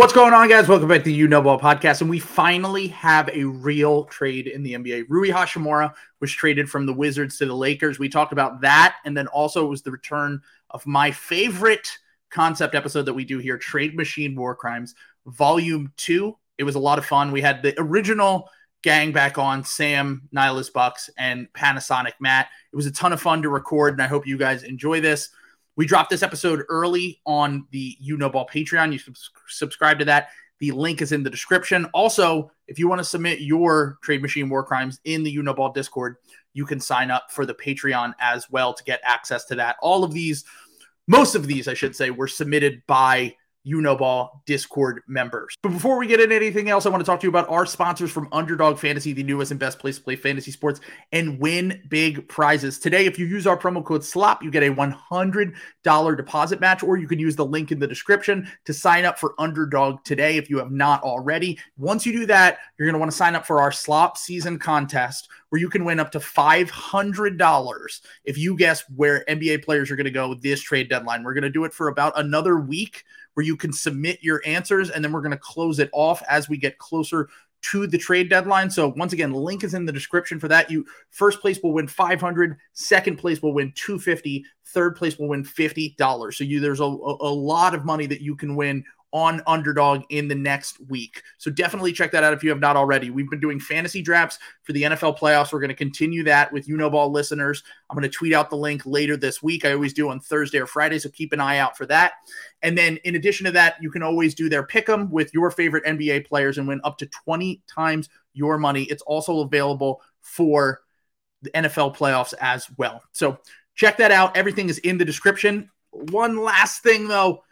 What's going on, guys? Welcome back to the You Know Ball podcast. And we finally have a real trade in the NBA. Rui Hachimura was traded from the Wizards to the Lakers. We talked about that. And then also it was the return of my favorite concept episode that we do here Trade Machine War Crimes, Volume 2. It was a lot of fun. We had the original gang back on Sam, Nihilus Bucks, and Panasonic Matt. It was a ton of fun to record, and I hope you guys enjoy this. We dropped this episode early on the You Know Ball Patreon. You subs- subscribe to that. The link is in the description. Also, if you want to submit your Trade Machine War Crimes in the You Know Ball Discord, you can sign up for the Patreon as well to get access to that. All of these, most of these, I should say, were submitted by you know ball discord members. But before we get into anything else i want to talk to you about our sponsors from underdog fantasy the newest and best place to play fantasy sports and win big prizes. Today if you use our promo code slop you get a $100 deposit match or you can use the link in the description to sign up for underdog today if you have not already. Once you do that you're going to want to sign up for our slop season contest where you can win up to $500 if you guess where nba players are going to go this trade deadline. We're going to do it for about another week where you can submit your answers and then we're going to close it off as we get closer to the trade deadline. So once again, link is in the description for that. You first place will win 500, second place will win 250, third place will win $50. So you there's a, a lot of money that you can win on underdog in the next week. So definitely check that out if you have not already. We've been doing fantasy drafts for the NFL playoffs. We're going to continue that with you know ball listeners. I'm going to tweet out the link later this week. I always do on Thursday or Friday, so keep an eye out for that. And then in addition to that, you can always do their pick 'em with your favorite NBA players and win up to 20 times your money. It's also available for the NFL playoffs as well. So check that out. Everything is in the description. One last thing though,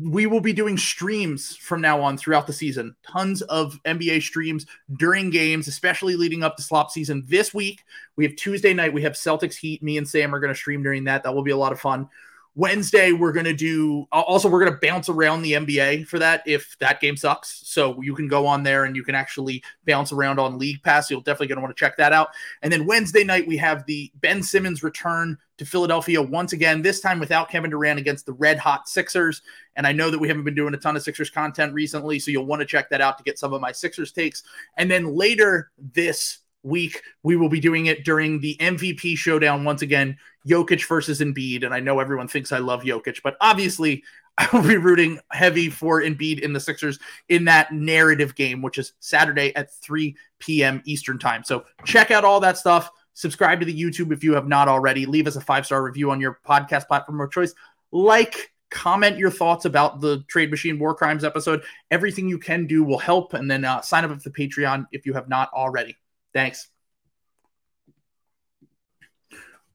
we will be doing streams from now on throughout the season. Tons of NBA streams during games, especially leading up to slop season. This week, we have Tuesday night, we have Celtics Heat. Me and Sam are going to stream during that. That will be a lot of fun. Wednesday, we're going to do uh, also, we're going to bounce around the NBA for that if that game sucks. So you can go on there and you can actually bounce around on League Pass. You'll definitely going to want to check that out. And then Wednesday night, we have the Ben Simmons return to Philadelphia once again, this time without Kevin Durant against the red hot Sixers. And I know that we haven't been doing a ton of Sixers content recently, so you'll want to check that out to get some of my Sixers takes. And then later this week, we will be doing it during the MVP showdown once again, Jokic versus Embiid. And I know everyone thinks I love Jokic, but obviously I will be rooting heavy for Embiid in the Sixers in that narrative game, which is Saturday at 3 p.m. Eastern time. So check out all that stuff. Subscribe to the YouTube if you have not already. Leave us a five star review on your podcast platform of choice. Like, comment your thoughts about the Trade Machine War Crimes episode. Everything you can do will help. And then uh, sign up for the Patreon if you have not already. Thanks.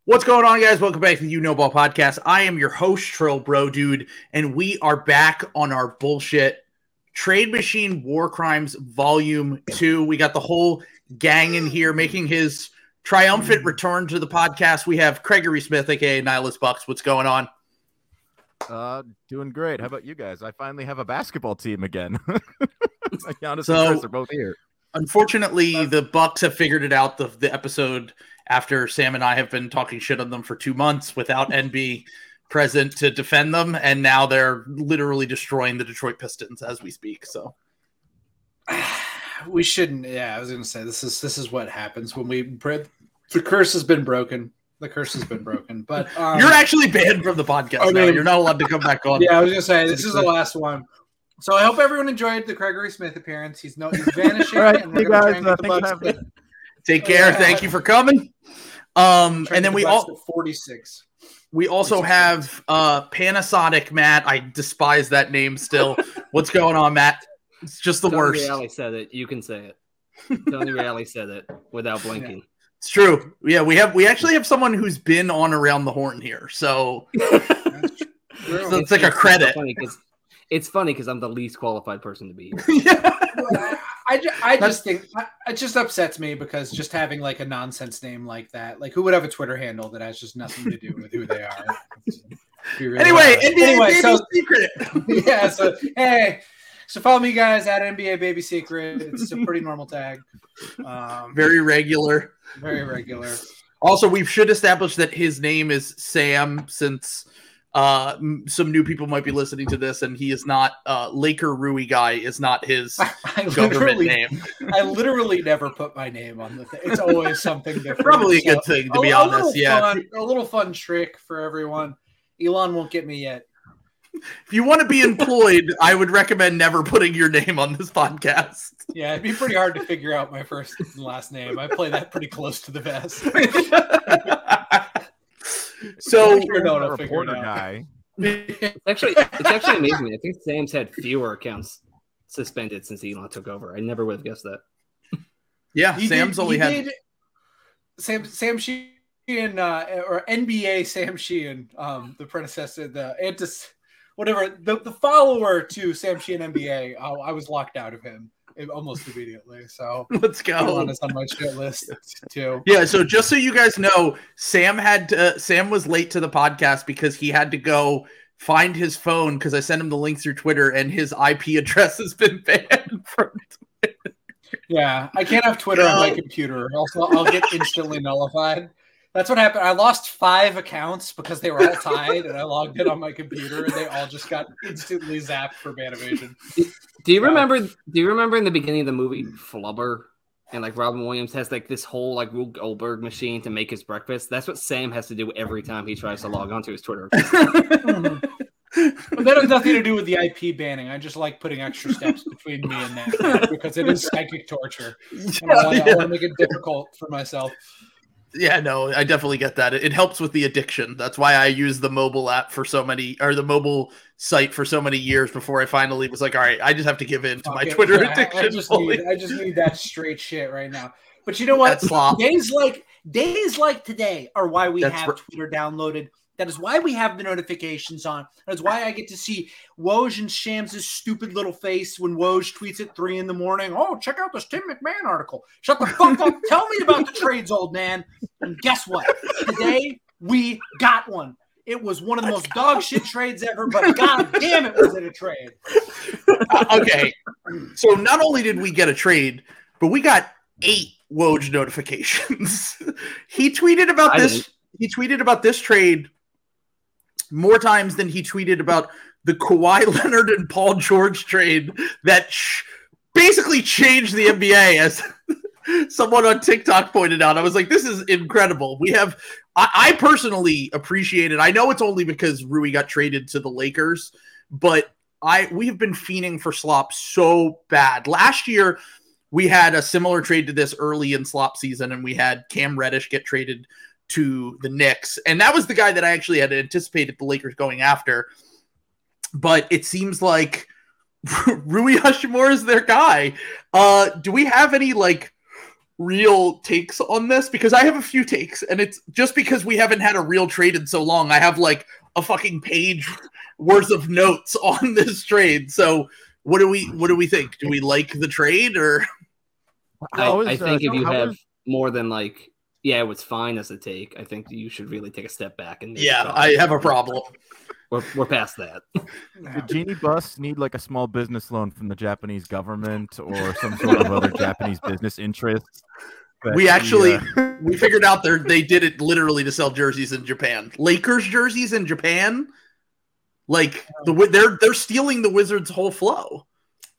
What's going on, guys? Welcome back to the You Know Ball podcast. I am your host, Trill Bro Dude, and we are back on our bullshit Trade Machine War Crimes Volume 2. We got the whole gang in here making his triumphant return to the podcast. We have Gregory Smith, aka Nihilus Bucks. What's going on? Uh, doing great. How about you guys? I finally have a basketball team again. Giannis So- and Khris are both here. Unfortunately, the Bucks have figured it out. The, the episode after Sam and I have been talking shit on them for two months without NB present to defend them, and now they're literally destroying the Detroit Pistons as we speak. So we shouldn't. Yeah, I was gonna say this is this is what happens when we the curse has been broken. The curse has been broken. But um, you're actually banned from the podcast I now. You're not allowed to come back on. yeah, I was gonna say this is the last one. So I hope everyone enjoyed the Gregory Smith appearance. He's no he's vanishing. All right, and we're you gonna try guys, uh, the thanks for Bucks having to- me. Take care. Yeah. Thank you for coming. Um, and then get we the Bucks all 46. we also have uh Panasonic Matt. I despise that name still. What's going on, Matt? It's just the Tony worst. Reale said it. You can say it. Tony Reale said it without blinking. It's true. Yeah, we have we actually have someone who's been on around the horn here. So That's. So it's like a credit. funny 'cause- it's funny because I'm the least qualified person to be here. yeah. I, ju- I just think it just upsets me because just having like a nonsense name like that, like who would have a Twitter handle that has just nothing to do with who they are? Really Anyway. NBA anyway, baby so secret. yeah, so hey, so follow me guys at NBA Baby Secret. It's a pretty normal tag, um, very Very regular. very regular. Also, we should establish that his name is Sam since uh, some new people might be listening to this, and he is not uh, Laker Rui guy is not his I government literally, name. I literally never put my name on the thing. It's always something different. Probably a So, good thing to a- be a honest. little Yeah, fun, a little fun trick for everyone. Elon won't get me yet. if you want to be employed, I would recommend never putting your name on this podcast. Yeah, it'd be pretty hard to figure out my first and last name. I play that pretty close to the vest. so I'm sure no one will figure it reporter guy. It's actually it's actually amazing. I think Sam's had fewer accounts suspended since Elon took over. I never would have guessed that. yeah, He Sam's did- only he had did- Sam Sam Sheehan uh, or NBA Sam Sheehan, um, the predecessor, the antis, whatever, the, the follower to Sam Sheehan NBA. I, I was locked out of him almost immediately. So let's go. Is on my shit list too. Yeah, so just so you guys know, Sam had to, Sam was late to the podcast because he had to go find his phone because I sent him the link through Twitter and his IP address has been banned from Yeah, I can't have Twitter on my No. computer. Also, I'll get instantly nullified. That's what happened. I lost five accounts because they were all tied, and I logged in on my computer, and they all just got instantly zapped for ban evasion. Do you Yeah. remember? Do you remember in the beginning of the movie Flubber, and like Robin Williams has like this whole like Rube Goldberg machine to make his breakfast? That's what Sam has to do every time he tries to log onto his Twitter. But that has nothing to do with the IP banning. I just like putting extra steps between me and that because it is psychic torture. And I want yeah. to make it difficult for myself. Yeah, no, I definitely get that. It, it helps with the addiction. That's why I use the mobile app for so many, or the mobile site for so many years before I finally was like, all right, I just have to give in to my it. Twitter Yeah, addiction. I, just need, I just need that straight shit right now. But you know what? Days like days like today are why we That's have Twitter downloaded. That is why we have the notifications on. That's why I get to see Woj and Shams' stupid little face when Woj tweets at three in the morning. Oh, check out this Tim MacMahon article. Shut the fuck up. Tell me about the trades, old man. And guess what? Today we got one. It was one of the most dog shit trades ever, but god damn it, was it a trade. Uh, okay. So not only did we get a trade, but we got eight Woj notifications. he tweeted about I this. didn't. He tweeted about this trade more times than he tweeted about the Kawhi Leonard and Paul George trade that sh- basically changed the NBA. As someone on TikTok pointed out, I was like, "This is incredible." We have. I, I personally appreciate it. I know it's only because Rui got traded to the Lakers, but I we have been fiending for slop so bad. Last year, we had a similar trade to this early in slop season, and we had Cam Reddish get traded to the Knicks, and that was the guy that I actually had anticipated the Lakers going after. But it seems like Rui Hachimura is their guy. Uh, do we have any like real takes on this? Because I have a few takes, and it's just because we haven't had a real trade in so long. I have like a fucking page worth of notes on this trade. So what do we what do we think? Do we like the trade or I, How is, I uh, think if you have is- more than like, yeah, it was fine as a take. I think you should really take a step back and yeah, I have a problem. We're, we're past that. The Jeanie Buss need like a small business loan from the Japanese government or some sort of other Japanese business interests? that We he, actually uh, we figured out they they did it literally to sell jerseys in Japan. Lakers jerseys in Japan. Like the they're they're stealing the Wizards' whole flow.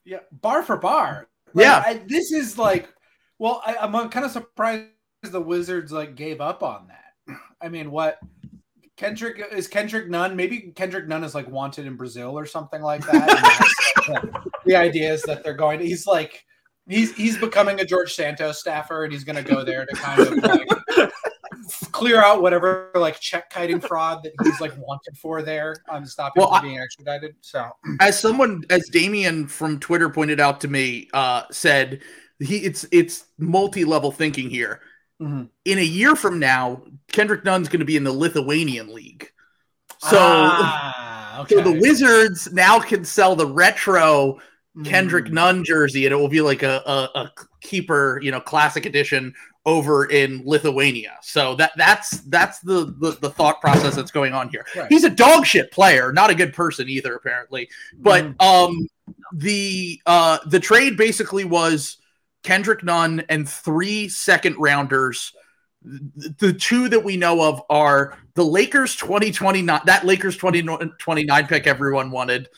Yeah, bar for bar. Like, Yeah. I, this is like, well, I, I'm kind of surprised the Wizards like gave up on that. I mean, what Kendrick is Kendrick Nunn? Maybe Kendrick Nunn is like wanted in Brazil or something like that. The idea is that they're going to. He's like, he's he's becoming a George Santos staffer, and he's going to go there to kind of like clear out whatever like check kiting fraud that he's like wanted for there um, to stop him Well, being extradited. So as someone as Damien from Twitter pointed out to me, uh, said he it's it's multi-level thinking here. Mhm. In a year from now, Kendrick Nunn's going to be in the Lithuanian league. So, Ah, so the. Wizards now can sell the retro Kendrick Mm. Nunn jersey, and it will be like a, a, a keeper, you know, classic edition over in Lithuania. So that that's that's the, the the thought process that's going on here. Right. He's a dog shit player, not a good person either, apparently. But Mhm. um, the uh the trade basically was Kendrick Nunn and three second rounders the two that we know of are the Lakers 2029 that Lakers 2029 pick everyone wanted.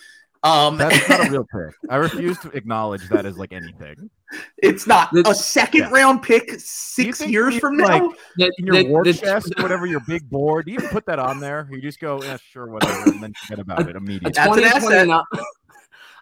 Um That's not a real pick. I refuse to acknowledge that as like anything. it's not The- a second yeah. round pick 6 years we, from like, now. The- In your the- war the- chest, or whatever your big board, do you even put that on there? You just go, yeah, sure, whatever, and then forget about it immediately. That's an asset.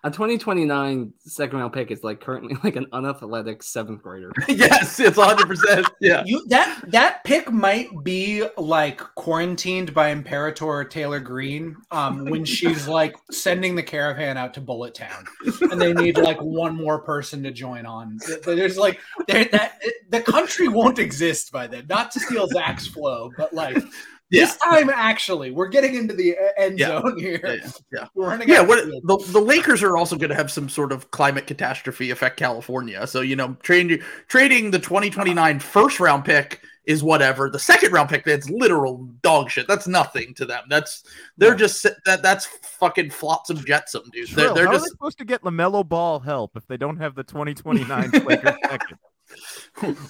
2029 a 2029 second round pick is like currently like an unathletic seventh grader. yes, it's 100%. Yeah. You that that pick might be like quarantined by Imperator Taylor Greene um, when she's like sending the caravan out to Bullet Town, and they need like one more person to join on. There's like there that the country won't exist by then. Not to steal Zach's flow, but like Yeah. this time actually, we're getting into the uh, end Yeah. zone here. Yeah, yeah. We're running Yeah, what the, the Lakers are also going to have some sort of climate catastrophe affect California. So, you know, trading trading the 2029 first round pick is whatever. The second round pick that's literal dog shit. That's nothing to them. That's they're Yeah. just that that's fucking flotsam jetsam, dude. They're, they're how are they supposed to get Lamelo Ball help if they don't have the 2029 Lakers second?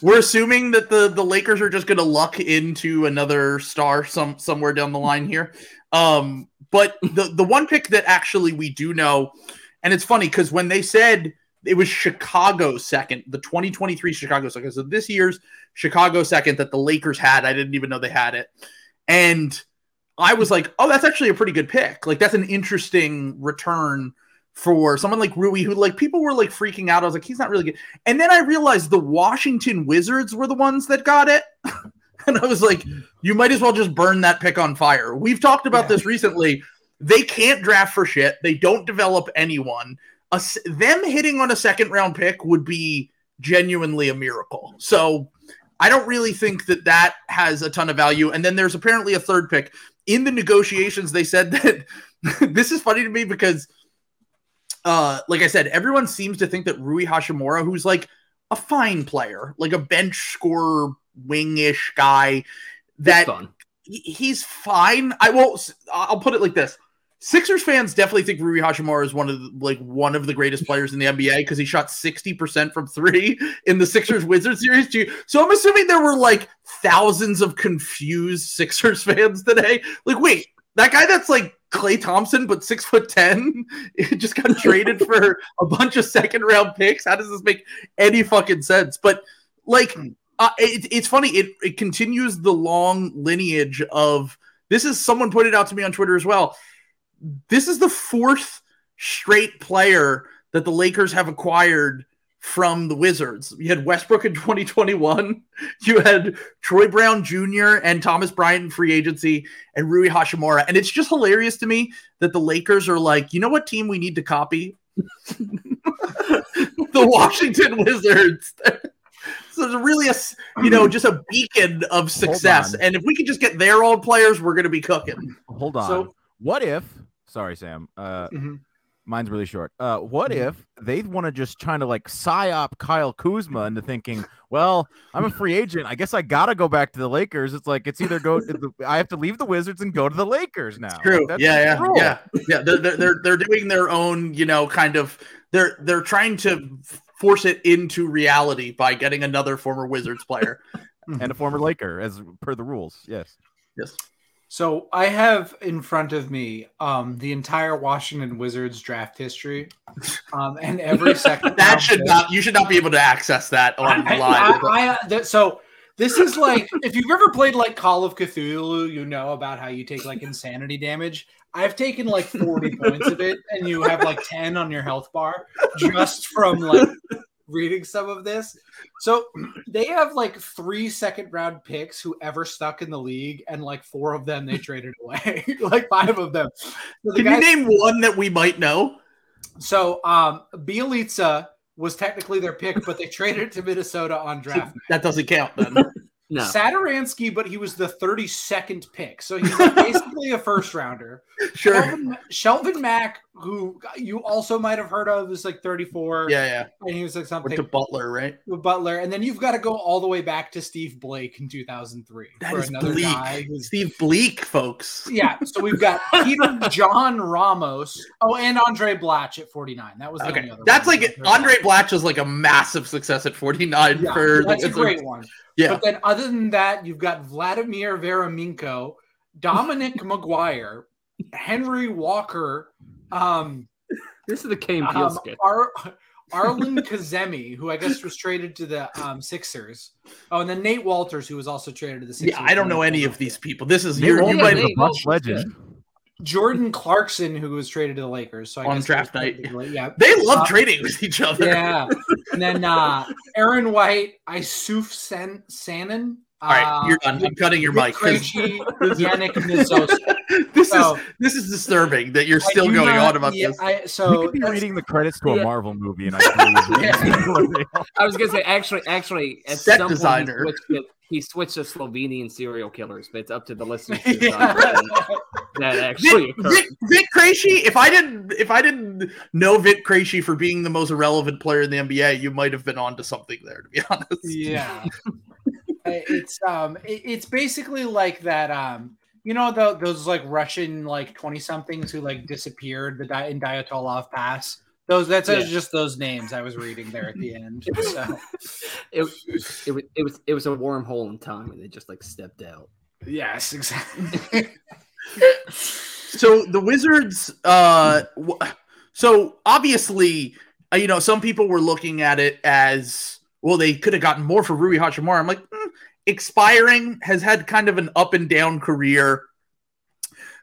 We're assuming that the the Lakers are just going to luck into another star some somewhere down the line here. Um, but the the one pick that actually we do know, and it's funny because when they said it was Chicago second, the 2023 Chicago second, so this year's Chicago second that the Lakers had, I didn't even know they had it, and I was like, oh, that's actually a pretty good pick. Like that's an interesting return for someone like Rui, who like people were like freaking out. I was like, he's not really good. And then I realized the Washington Wizards were the ones that got it. and I was like, you might as well just burn that pick on fire. We've talked about Yeah. this recently. They can't draft for shit. They don't develop anyone. A them hitting on a second round pick would be genuinely a miracle. So I don't really think that that has a ton of value. And then there's apparently a third pick in the negotiations. They said that this is funny to me because uh, like I said, everyone seems to think that Rui Hachimura, who's like a fine player, like a bench scorer, wingish guy, that fun. he's fine. I will. I'll put it like this: Sixers fans definitely think Rui Hachimura is one of the, like one of the greatest players in the NBA because he shot sixty percent from three in the Sixers Wizards series. So I'm assuming there were like thousands of confused Sixers fans today. Like, wait, that guy that's like Klay Thompson but six foot ten it just got traded for a bunch of second round picks. How does this make any fucking sense? But like, uh, it, it's funny. It it continues the long lineage of this. Is someone put it out to me on Twitter as well? This is the fourth straight player that the Lakers have acquired from the Wizards. You had Westbrook in 2021. You had Troy Brown Jr. and Thomas Bryant in free agency and Rui Hachimura. And it's just hilarious to me that the Lakers are like, you know what team we need to copy? the Washington Wizards. so it's really a, you know, just a beacon of success. And if we could just get their old players, we're going to be cooking. Hold on. So- what if? Sorry, Sam. Uh, Mhm. Mine's really short. Uh, what Mm-hmm. if they want to just trying to like psyop Kyle Kuzma into thinking, well, I'm a free agent. I guess I gotta go back to the Lakers. It's like it's either go. I have to leave the Wizards and go to the Lakers now. It's True. Like, that's yeah, yeah, yeah, yeah. They're, they're they're they're doing their own, you know, kind of. They're they're trying to force it into reality by getting another former Wizards player. And a former Laker, as per the rules. Yes. yes. So I have in front of me um, the entire Washington Wizards draft history, um, and every second That should pick- not. You should not be able to access that online. I. I, I, that, so this is like if you've ever played like Call of Cthulhu, you know about how you take like insanity damage. I've taken like 40 points of it, and you have like 10 on your health bar just from like reading some of this. So they have like three second round picks who ever stuck in the league, and like four of them they traded away, like five of them. So the Can you name one that we might know? so um Bjelica was technically their pick, but they traded it to Minnesota on draft. That doesn't count then. No. Satoransky, but he was the 32nd pick. So he's like basically a first rounder. sure. Shelvin, Shelvin Mack, who you also might have heard of, is like 34. Yeah, yeah. And he was like Went something to Butler, right? Butler. And then you've got to go all the way back to Steve Blake in 2003 That for another bleak. guy who's Steve Bleak, folks. yeah, so we've got Peter John Ramos. Oh, and Andray Blatche at 49. That was the Okay, that's one. like Andray Blatche is like a massive success at 49 Yeah, for that's the a great one. Yeah. But then other other than that, you've got Vladimir Veremeenko, Dominic McGuire, Henry Walker, um, This is the Key & Peele um, skit. Ar- Arsalan Kazemi, who I guess was traded to the um, Sixers. Oh, and then Nate Wolters, who was also traded to the Sixers. Yeah, I don't know any of these people. This is Nate your you might is Nate a legend. Jordan Clarkson, who was traded to the Lakers. So I On draft that night. technically- Yeah. they love Uh, trading with each other. Yeah. and then uh, Aaron White, Issuf San- Sanon. All right, uh, you're done. I'm cutting your mic. Krejci, Yannick Nzosa. this So- is this is disturbing that you're still going not- on about yeah, this. I, We so could be reading the credits to a Yeah. Marvel movie, and I. I was gonna say actually, actually, at Set some designer. point he switched, it, he switched to Slovenian serial killers, but it's up to the listeners to Yeah. decide that actually Vic, occurred. Vic, Vic Krejci, if I didn't if I didn't know Vic Krejci for being the most irrelevant player in the NBA, you might have been onto something there. To be honest, yeah I- it's um it- it's basically like that um you know the, those like russian like 20 somethings who like disappeared the Di- in Dyatlov Pass those that's Yeah. just those names i was reading there at the end so It, it, was, it was it was a wormhole in time, and they just like stepped out. yes exactly so the Wizards, uh, w- so obviously, uh, you know, some people were looking at it as well. They could have gotten more for Rui Hachimura. I'm like, mm, expiring has had kind of an up and down career.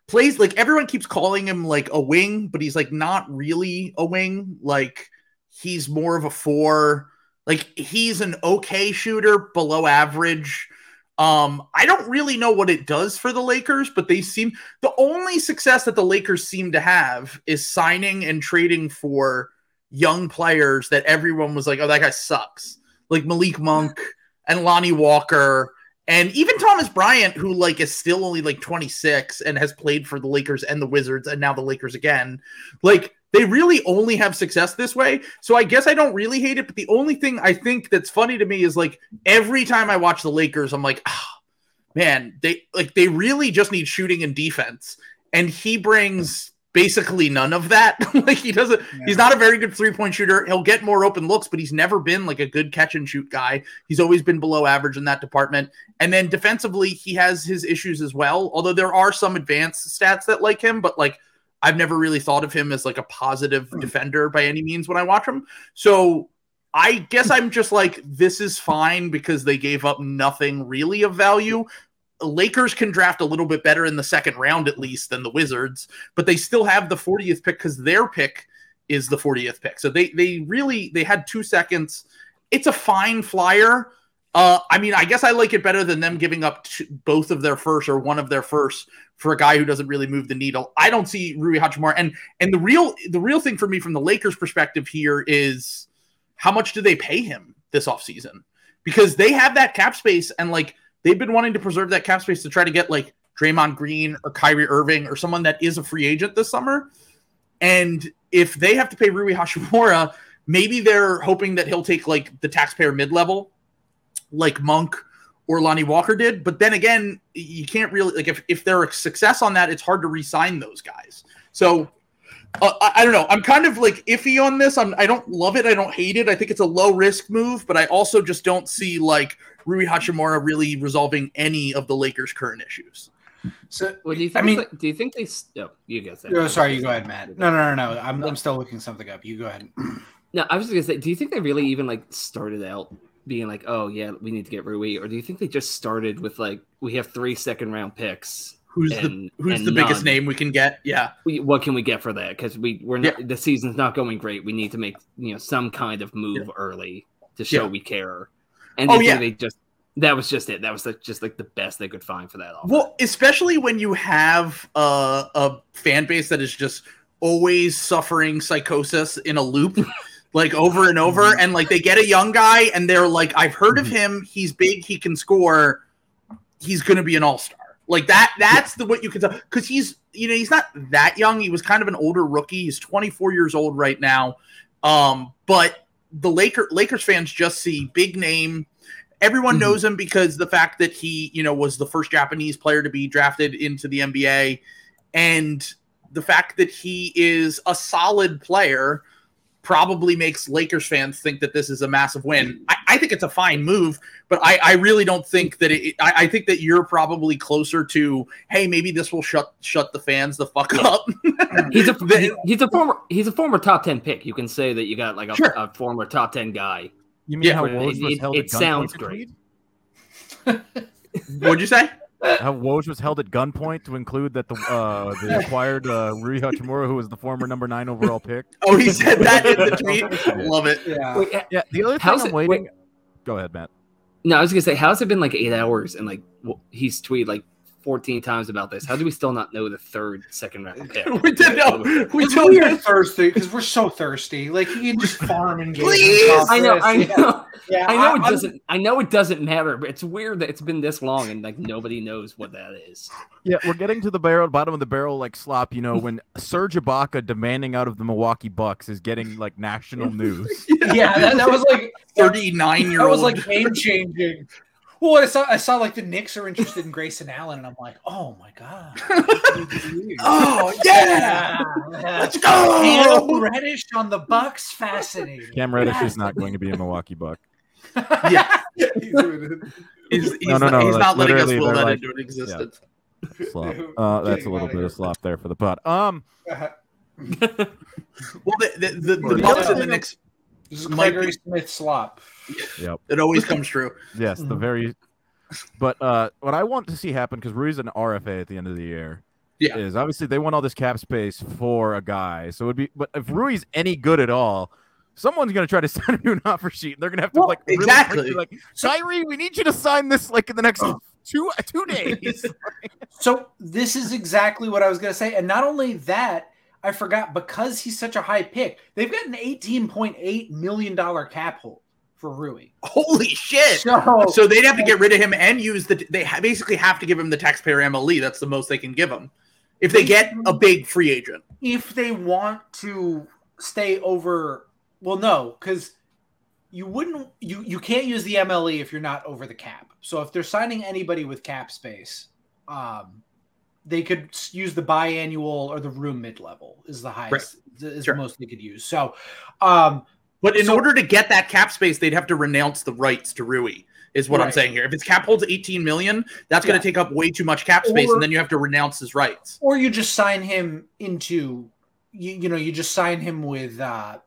Plays like everyone keeps calling him like a wing, but he's like not really a wing. Like he's more of a four. Like he's an okay shooter, below average. Um, I don't really know what it does for the Lakers, but they seem the only success that the Lakers seem to have is signing and trading for young players that everyone was like, oh, that guy sucks. Like Malik Monk and Lonnie Walker and even Thomas Bryant, who like is still only like 26 and has played for the Lakers and the Wizards and now the Lakers again. Like they really only have success this way. So I guess I don't really hate it. But the only thing I think that's funny to me is like every time I watch the Lakers, I'm like, ah, man, they like they really just need shooting and defense. And he brings basically none of that. like he doesn't he's not a very good three-point shooter. He'll get more open looks, but he's never been like a good catch and shoot guy. He's always been below average in that department. And then defensively, he has his issues as well. Although there are some advanced stats that like him, but like I've never really thought of him as like a positive hmm. defender by any means when I watch him. So I guess I'm just like, this is fine because they gave up nothing really of value. Lakers can draft a little bit better in the second round, at least, than the Wizards, but they still have the 40th pick because their pick is the 40th pick. So they they really they had two seconds. It's a fine flyer. Uh, I mean, I guess I like it better than them giving up two, both of their first or one of their first for a guy who doesn't really move the needle. I don't see Rui Hachimura, and and the real the real thing for me from the Lakers' perspective here is how much do they pay him this offseason? Because they have that cap space, and like they've been wanting to preserve that cap space to try to get like Draymond Green or Kyrie Irving or someone that is a free agent this summer. And if they have to pay Rui Hachimura, maybe they're hoping that he'll take like the taxpayer mid level, like Monk or Lonnie Walker did. But then again, you can't really like if, if they're a success on that, it's hard to re-sign those guys. So uh, I, I don't know. I'm kind of like iffy on this. I'm I don't love it. I don't hate it. I think it's a low risk move, but I also just don't see like Rui Hachimura really resolving any of the Lakers' current issues. so Well, do you think? I think? mean- do you think they? s- No, you guys. oh, sorry you go ahead matt no no no no i'm, I'm still looking something up you go ahead No, I was just gonna say. Do you think they really even like started out being like, oh yeah, we need to get Rui, or do you think they just started with like, we have three second round picks. Who's And- the who's the biggest name we can get? Yeah. We, what can we get for that? Because we we're not the season's not going great. We need to make you know some kind of move early to show Yeah. we care. And Oh, they, yeah. they just that was just it. That was like, just like the best they could find for that. Offer. Well, especially when you have a, a fan base that is just always suffering psychosis in a loop, like over and over, mm-hmm. and like they get a young guy and they're like, "I've heard of mm-hmm. him. He's big. He can score. He's going to be an all star." Like that. That's the what you can tell because he's you know he's not that young. He was kind of an older rookie. He's 24 years old right now. Um, but the Laker Lakers fans just see big name. Everyone Mhm. knows him because the fact that he, you know, was the first Japanese player to be drafted into the NBA, and the fact that he is a solid player probably makes Lakers fans think that this is a massive win. I, I I think it's a fine move, but I, I really don't think that it. I, I think that you're probably closer to, hey, maybe this will shut shut the fans the fuck up. He's a he- he's a former he's a former top ten pick. You can say that you got like a, Sure. a former top ten guy. You mean Yeah, how it- Woj was it- held it at gunpoint sounds great. What'd you say? How Woj was held at gunpoint to include that the uh, the acquired uh, Rui Hachimura, who was the former number nine overall pick. Oh, he said that in the tweet. Love it. Yeah. Wait, uh, Yeah, the other thing I'm it- waiting. wait. Go ahead, Matt. no, I was gonna say, how's it been like eight hours and like w- he's tweeted like fourteen times about this? How do we still not know the third second round pick? We did know. We Because told we are you. thirsty. Because we're so thirsty. Like you can just farm and get. Please! I know, I know, Yeah, I know it I'm- doesn't. I know it doesn't matter, but it's weird that it's been this long and like nobody knows what that is. Yeah, we're getting to the barrel, bottom of the barrel, like slop. You know, when Serge Ibaka demanding out of the Milwaukee Bucks is getting like national news. Yeah, that, that was like 39 year old. that was like game changing. Well, I saw I saw like the Knicks are interested in Grayson Allen, and I'm like, oh my god. oh, yeah. Let's go. Cam. Reddish on the Bucks, fascinating. Cam Reddish is not going to be a Milwaukee Buck. Yeah. He's doing He's, he's, No, no, no, he's like, not letting us literally, that like- into an existence. Slop. Uh, that's a little bit of slop there for the pod. Um, Well, the, the, the, the The Bucks other and the thing- Knicks, This is Might Gregory be- Smith slop. yep. it always comes true. Yes, the Mhm. very. But uh, what I want to see happen because Rui's an RFA at the end of the year. Yeah. Is obviously they want all this cap space for a guy, so it'd be. But if Rui's any good at all, someone's gonna try to sign him to an offer sheet. And they're gonna have to Well, like really exactly. quickly, like Kyrie, we need you to sign this like in the next two two days. So this is exactly what I was going to say, and not only that, I forgot because he's such a high pick. They've got an eighteen point eight million dollar cap hold for Rui. Holy shit. So, So they'd have to get rid of him and use the. They basically have to give him the taxpayer MLE. That's the most they can give him. If they get a big free agent. if they want to stay over, well, no, because you wouldn't. You you can't use the MLE if you're not over the cap. So if they're signing anybody with cap space, um, they could use the biannual or the room mid level is the highest is Sure. the most they could use. So, um, But in So- order to get that cap space, they'd have to renounce the rights to Rui. Is what I'm saying here. If his cap holds 18 million, that's going to take up way too much cap space, Or- and then you have to renounce his rights. or you just sign him into you, you know you just sign him with uh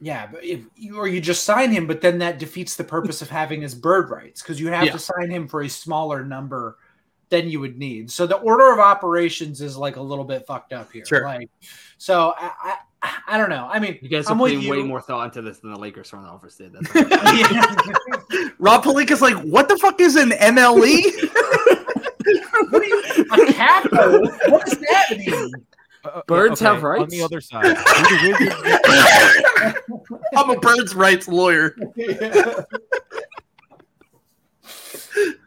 yeah but if or you just sign him but then that defeats the purpose of having his bird rights because you have Yeah. to sign him for a smaller number than you would need so the order of operations is like a little bit fucked up here Sure. like so i i, I don't know i mean You guys I'm have with putting way more thought into this than the Lakers front office did. That's all. yeah. Rob Pelinka's like, what the fuck is an E?" MLE? what do you a cap hold? what does that mean Uh, Birds have rights. On rights? the other side, do the Wizards- I'm a birds' rights lawyer.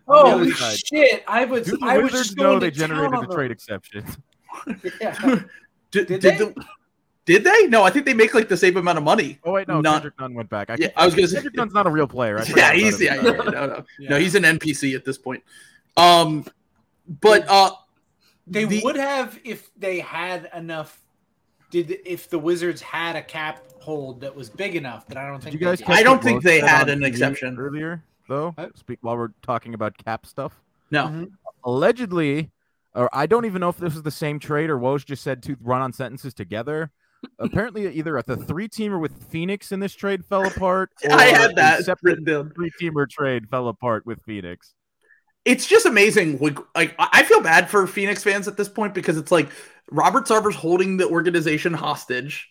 Oh other side. shit i was do the i was Wizards just know going they to town generated the trade exception? Yeah. Did, Did did, they? the- did they? No, I think they make like the same amount of money. Oh wait, no, Not- Kendrick Nunn went back. I, Yeah, I was gonna say- Kendrick Nunn's not a real player. I Yeah, he's yeah, yeah, no, no, no. He's an NPC at this point. Um, but uh, They The- would have if they had enough. Did if the Wizards had a cap hold that was big enough, but I don't think you guys? I don't think they had an exception. earlier, though. What? Speak while we're talking about cap stuff. no, Mhm. Allegedly, or I don't even know if this is the same trade or Woj just said two run-on sentences together. Apparently, either at the three-teamer with Phoenix in this trade fell apart. Or I had a that separate written down. three-teamer trade fell apart with Phoenix. it's just amazing. Like, like I I feel bad for Phoenix fans at this point because it's like Robert Sarver's holding the organization hostage.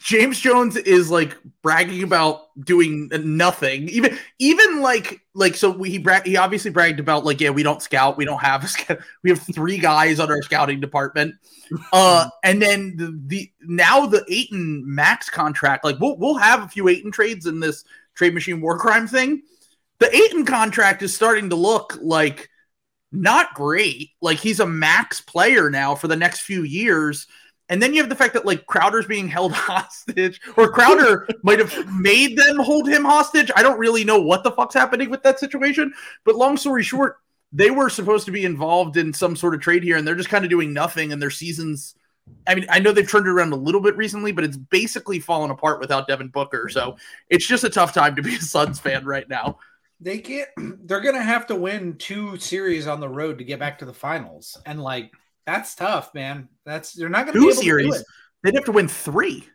James Jones is like bragging about doing nothing. Even even like like so we, he bra- he obviously bragged about like yeah we don't scout we don't have a scout we have three guys on our scouting department. Uh and then the, the now the Ayton max contract like we'll we'll have a few Ayton trades in this trade machine war crime thing. The Ayton contract is starting to look like not great. Like he's a max player now for the next few years. And then you have the fact that like Crowder's being held hostage, or Crowder might have made them hold him hostage. I don't really know what the fuck's happening with that situation. But long story short, they were supposed to be involved in some sort of trade here, and they're just kind of doing nothing, and their season's I mean, I know they've turned it around a little bit recently, but it's basically fallen apart without Devin Booker. So it's just a tough time to be a Suns fan right now. They can't. They're gonna have to win two series on the road to get back to the finals, and like that's tough, man. That's they're not gonna Two be able series. To do it. They'd have to win three.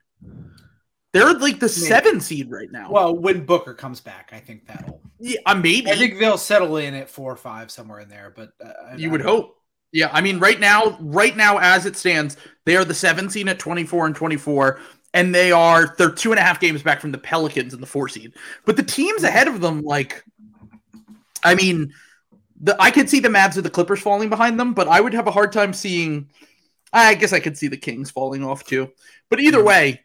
They're like the seven seed right now. Well, when Booker comes back, I think that'll. yeah, uh, maybe I think they'll settle in at four or five somewhere in there, but uh, you I would hope. Yeah, I mean, right now, right now, as it stands, they are the seven seed at twenty four and twenty four, and they are they're two and a half games back from the Pelicans in the four seed. But the teams ahead of them, like, I mean, the I could see the Mavs or the Clippers falling behind them, but I would have a hard time seeing. I guess I could see the Kings falling off too. But either hmm. way,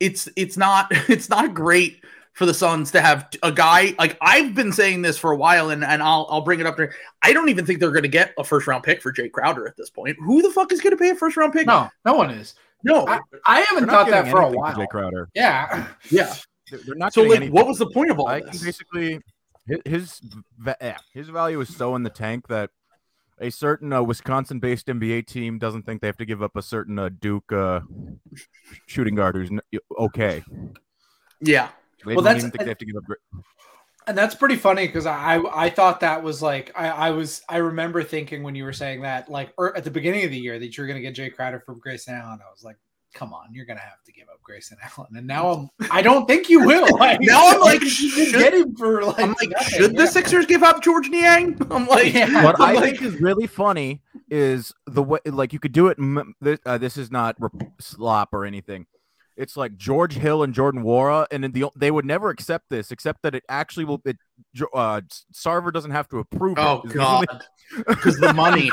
it's it's not it's not great for the Suns to have a guy like I've been saying this for a while, and, and I'll I'll bring it up there. I don't even think they're going to get a first round pick for Jay Crowder at this point. Who the fuck is going to pay a first round pick? No, no one is. no, I, I haven't thought that for a anything while. Jay Crowder. Yeah, yeah. They're, they're not. So like, what was the point of all I this? basically his his, yeah, his value is so in the tank that a certain uh, Wisconsin-based NBA team doesn't think they have to give up a certain uh, Duke uh, shooting guard who's n- okay. yeah, They Well, that's- even think they have to give up. and that's pretty funny because I I thought that was like I I was I remember thinking when you were saying that like or at the beginning of the year that you're gonna get Jay Crowder from Grayson Allen. I was like, come on, you're gonna have to give up Grayson Allen, and now I'm I don't think you will. Like, Now I'm like, should should- get him for like. I'm like, nothing. should the Yeah. Sixers give up George Niang? I'm like, Yeah. What I'm I like- think is really funny is the way, like, you could do it. This, uh, this is not rep- slop or anything. It's like George Hill and Jordan Nwora, and then the they would never accept this, except that it actually will. It, uh, Sarver doesn't have to approve. Oh is the god, because the money.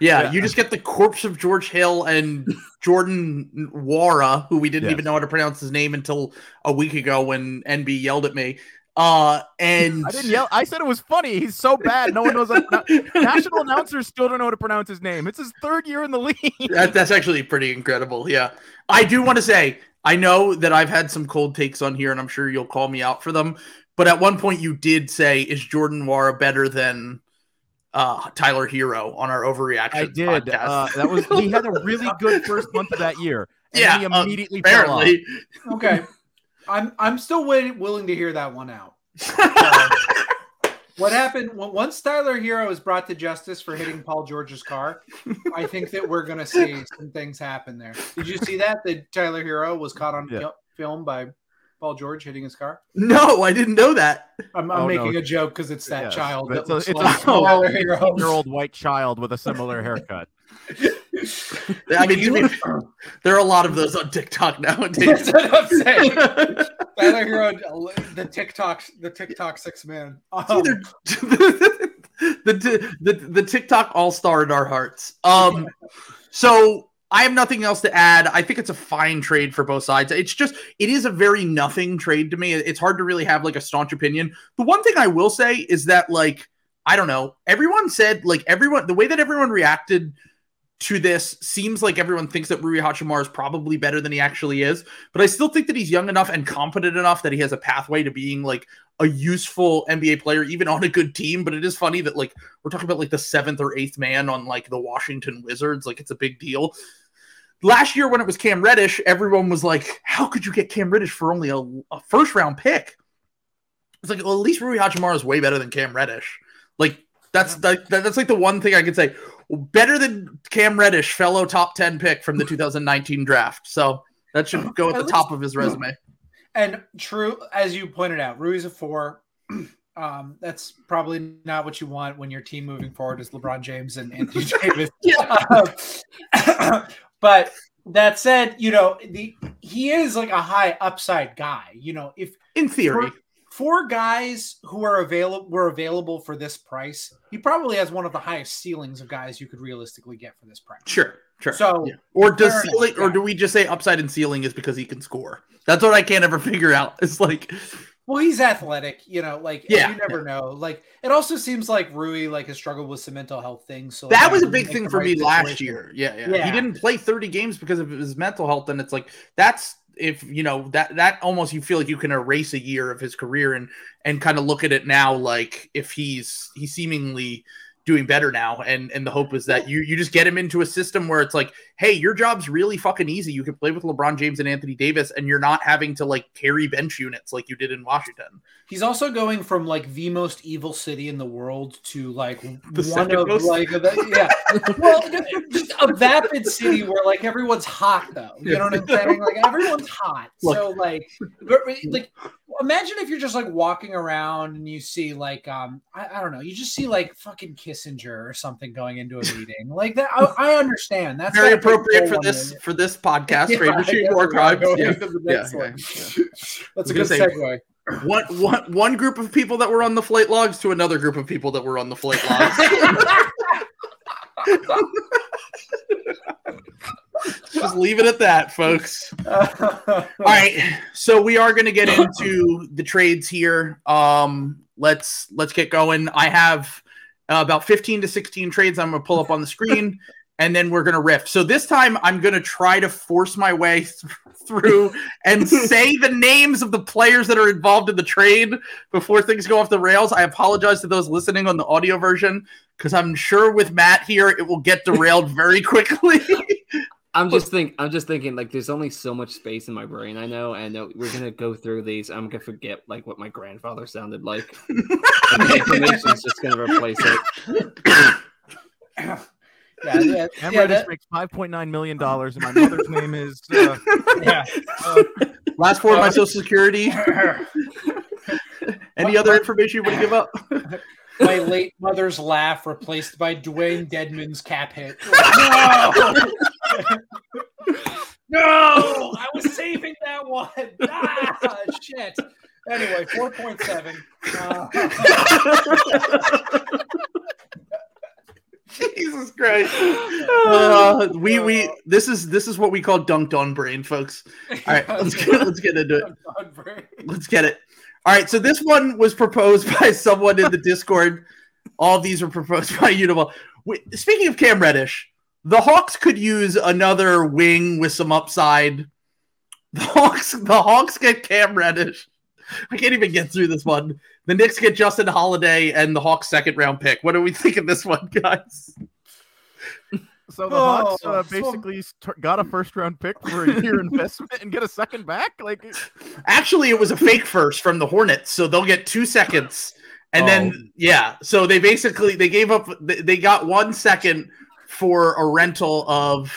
Yeah, Yeah. you just get the corpse of George Hill and Jordan Nwora, who we didn't Yes. even know how to pronounce his name until a week ago when NB yelled at me. Uh, and I didn't yell. I said it was funny. He's so bad. No one knows. National announcers still don't know how to pronounce his name. It's his third year in the league. That, that's actually pretty incredible. Yeah. I do want to say, I know that I've had some cold takes on here, and I'm sure you'll call me out for them. But at one point, you did say, "Is Jordan Nwora better than uh, Tyler Herro on our overreaction?" I did. podcast? Uh, that was he had a really good first month of that year. And yeah, he uh, immediately fell off. apparently. Okay, I'm I'm still waiting, willing to hear that one out. Uh, what happened when, once Tyler Herro is brought to justice for hitting Paul George's car? I think that we're going to see some things happen there. Did you see that? That Tyler Herro was caught on Yeah. fil- film by Paul George hitting his car. no, I didn't know that. I'm, I'm Oh, no. making a joke because it's that Yes, child. but That it's a- looks it's a like Tyler 18 Hero. year old white child with a similar haircut. I mean, to be fair, there are a lot of those on TikTok nowadays. That's what I'm saying. Tyler Herro, the TikTok, the TikTok six man. Um, Either- the, the the TikTok all star in our hearts. Um, so I have nothing else to add. I think it's a fine trade for both sides. It's just it is a very nothing trade to me. It's hard to really have like a staunch opinion. The one thing I will say is that like I don't know. Everyone said like everyone the way that everyone reacted to this seems like everyone thinks that Rui Hachimura is probably better than he actually is. But I still think that he's young enough and competent enough that he has a pathway to being like a useful NBA player, even on a good team. But it is funny that like we're talking about like the seventh or eighth man on like the Washington Wizards. Like it's a big deal. Last year when it was Cam Reddish, everyone was like, "How could you get Cam Reddish for only a, a first round pick?" It's like, well, at least Rui Hachimura is way better than Cam Reddish. Like that's like that, that's like the one thing I could say. Better than Cam Reddish, fellow top ten pick from the 2019 draft. So that should go at the top of his resume. And true, as you pointed out, Rui's a four. Um, that's probably not what you want when your team moving forward is LeBron James and Anthony Davis. Um, but that said, you know, the he is like a high upside guy. You know, if In theory, four guys who are available were available for this price, he probably has one of the highest ceilings of guys you could realistically get for this price. sure, sure. So Yeah. Or does ceiling, enough, or do we just say upside and ceiling is because he can score? That's what I can't ever figure out. It's like Well, he's athletic, you know, like Yeah, you never know. Like it also seems like Rui like has struggled with some mental health things. So like, that was a big thing for right me last year. Yeah, yeah, Yeah. He didn't play 30 games because of his mental health, and it's like that's if you know that that almost you feel like you can erase a year of his career and and kind of look at it now like if he's he's seemingly doing better now. And and the hope is that you you just get him into a system where it's like, hey, your job's really fucking easy. You can play with LeBron James and Anthony Davis, and you're not having to like carry bench units like you did in Washington. He's also going from like the most evil city in the world to like The one of most? like the, yeah, well, just a vapid city where like everyone's hot though. You know what I'm saying? Like everyone's hot. so like, but, like imagine if you're just like walking around and you see like um I, I don't know, you just see like fucking Kissinger or something going into a meeting like that. I, I understand. That's Very appropriate for this for this podcast. Yeah, Trade I war crimes. Yeah. Yeah, yeah, yeah. That's a good say- segue. One, one, one group of people that were on the flight logs to another group of people that were on the flight logs. Just leave it at that, folks. All right, so we are going to get into the trades here. Um, let's let's get going. I have uh, about fifteen to sixteen trades. I'm going to pull up on the screen, and then we're going to riff. So this time, I'm going to try to force my way th- through and say the names of the players that are involved in the trade before things go off the rails. I apologize to those listening on the audio version because I'm sure with Matt here, it will get derailed very quickly. I'm just think I'm just thinking like there's only so much space in my brain I know and we're gonna go through these I'm gonna forget like what my grandfather sounded like and the information's just gonna replace it yeah, yeah, Cam yeah, that- makes five point nine million dollars, and my mother's name is. Uh, yeah. Uh, Last four of my Uh, social security. Any other information you want to give up? my late mother's laugh replaced by Dewayne Dedmon's cap hit. No! no! I was saving that one. Ah, shit. Anyway, 4.7. Uh, Jesus Christ. Uh, we we this is this is what we call dunked on brain, folks. All right, let's get, let's get into it. Let's get it. All right, so this one was proposed by someone in the Discord. All these were proposed by Uniball. Speaking of Cam Reddish, the Hawks could use another wing with some upside. The Hawks, the Hawks get Cam Reddish. I can't even get through this one. The Knicks get Justin Holiday and the Hawks' second round pick. What do we think of this one, guys? so the Oh, Hawks uh, so- basically st- got a first round pick for a year investment and get a second back. Like, Actually, it was a fake first from the Hornets, so they'll get two seconds, and Oh. then yeah, so they basically they gave up. They they got one second for a rental of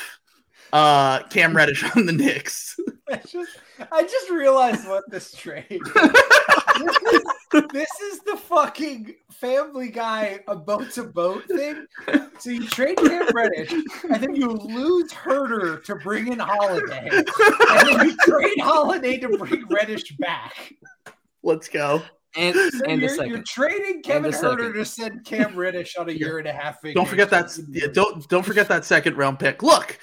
uh Cam Reddish on the Knicks. I just, I just realized what this trade. this, is, this is the fucking Family Guy a boat to boat thing. So you trade Cam Reddish, and then you lose Huerter to bring in Holiday, and then you trade Holiday to bring Reddish back. Let's go. and So and you're, you're trading Kevin the Huerter second. to send Cam Reddish on a year and a half. Don't forget that. yeah, don't don't forget that second round pick. Look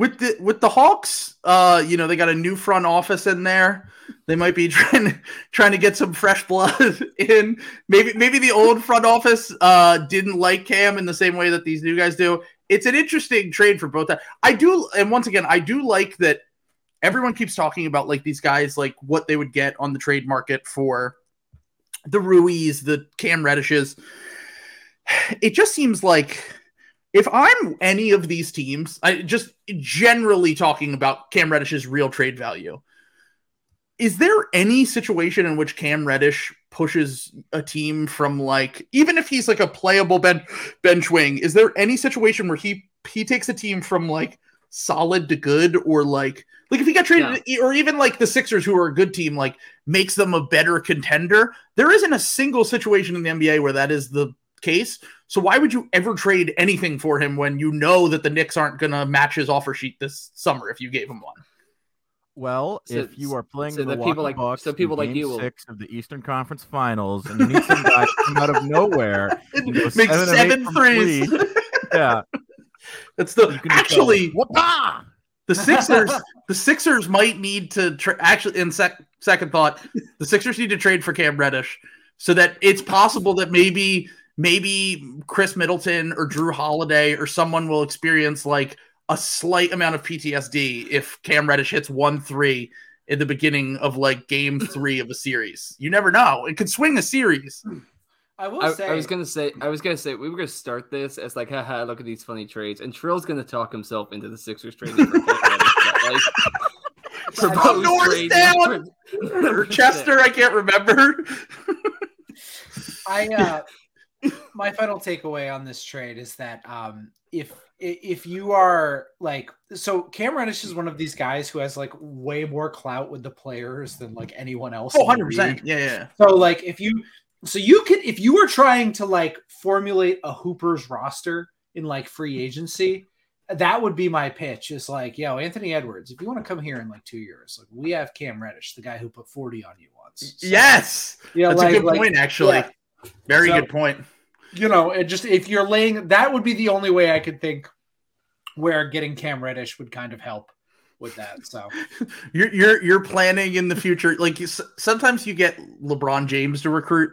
with the with the Hawks. Uh, you know they got a new front office in there. They might be trying trying to get some fresh blood in. Maybe maybe the old front office uh didn't like Cam in the same way that these new guys do. It's an interesting trade for both. I do, and once again, I do like that. Everyone keeps talking about like these guys, like what they would get on the trade market for the Ruis, the Cam Reddishes. It just seems like if I'm any of these teams, I just generally talking about Cam Reddish's real trade value. Is there any situation in which Cam Reddish pushes a team from like even if he's like a playable ben- bench wing, is there any situation where he he takes a team from like solid to good or like like if he got traded or even like the Sixers who are a good team like makes them a better contender? There isn't a single situation in the NBA where that is the case. So why would you ever trade anything for him when you know that the Knicks aren't going to match his offer sheet this summer if you gave him one? well, So- if you are playing so the the people like- Bucks so people in like game you will- six of the Eastern Conference Finals, and you need some guy to come out of nowhere and go Make seven, of eight seven from threes. three, yeah, That's the you can just go, actually "Whoop-ah!" the Sixers. the Sixers might need to tra- actually. In sec- second thought, the Sixers need to trade for Cam Reddish so that it's possible that maybe maybe Khris Middleton or Jrue Holiday or someone will experience like a slight amount of PTSD if Cam Reddish hits one three in the beginning of like game three of a series. You never know. It could swing a series. I will I, say I was gonna say I was gonna say we were gonna start this as like haha look at these funny trades and Trill's gonna talk himself into the Sixers trading for Kent Reddish, but, like, proposed Norris trade- down! or Chester, I can't remember. I uh my final takeaway on this trade is that um if if you are like so Cam Reddish is one of these guys who has like way more clout with the players than like anyone else. Oh, 100%. Yeah, yeah. So like if you so you could if you were trying to like formulate a Hoopers roster in like free agency, that would be my pitch. Is like, yo, Anthony Edwards, if you want to come here in like two years, like we have Cam Reddish, the guy who put 40 on you once. So, Yes. you know, That's like- a good like, point, actually. yeah. Very So- good point. you know, it just if you're laying that would be the only way I could think where getting Cam Reddish would kind of help with that. So You're you're you're planning in the future. Like you, sometimes you get LeBron James to recruit.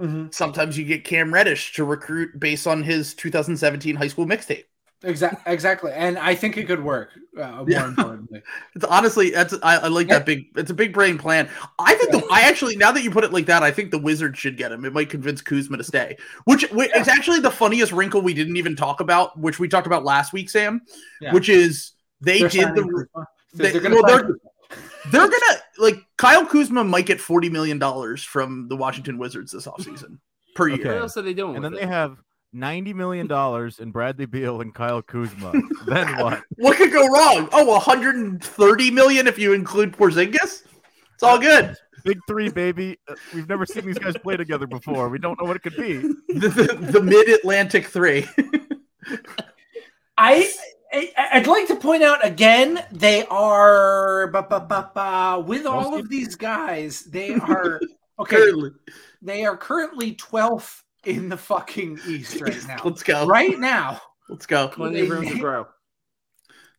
Mm-hmm. Sometimes you get Cam Reddish to recruit based on his 2017 high school mixtape. Exactly, exactly, and I think it could work. Uh, more Yeah. importantly, It's honestly that's I, I like that big. It's a big brain plan. I think the, I actually now that you put it like that, I think the Wizards should get him. It might convince Kuzma to stay. Which, which it's actually the funniest wrinkle we didn't even talk about, which we talked about last week, Sam. Yeah. Which is they They're did the they- They're gonna well, they're- they're gonna like Kyle Kuzma might get forty million dollars from the Washington Wizards this offseason per year. What else are they doing? And with then it? they have ninety million dollars in Bradley Beal and Kyle Kuzma. then what? What could go wrong? Oh, 130 million if you include Porzingis. It's all good. Big three, baby. Uh, We've never seen these guys play together before. We don't know what it could be. The, the, the mid Atlantic three. I, I I'd like to point out again they are ba, ba, ba, ba, with all of these guys they are okay Currently. they are currently 12th in the fucking East right now. Let's go. Right now. Let's go. plenty of room to grow.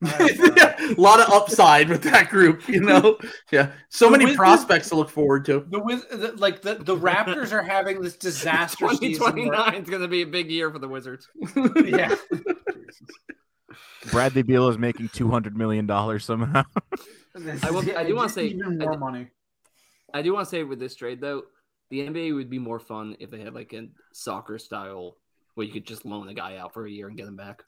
a lot of upside with that group, you know. Yeah, so The many Wizards- prospects to look forward to. The, Wiz- the like the, the Raptors are having this disaster season. 2029 is going to be a big year for the Wizards. Yeah. Bradley Beal is making two hundred million dollars somehow. I will- I do wanna say- even I more do- money. I do want to say with this trade though, the NBA would be more fun if they had like a soccer style where you could just loan a guy out for a year and get him back.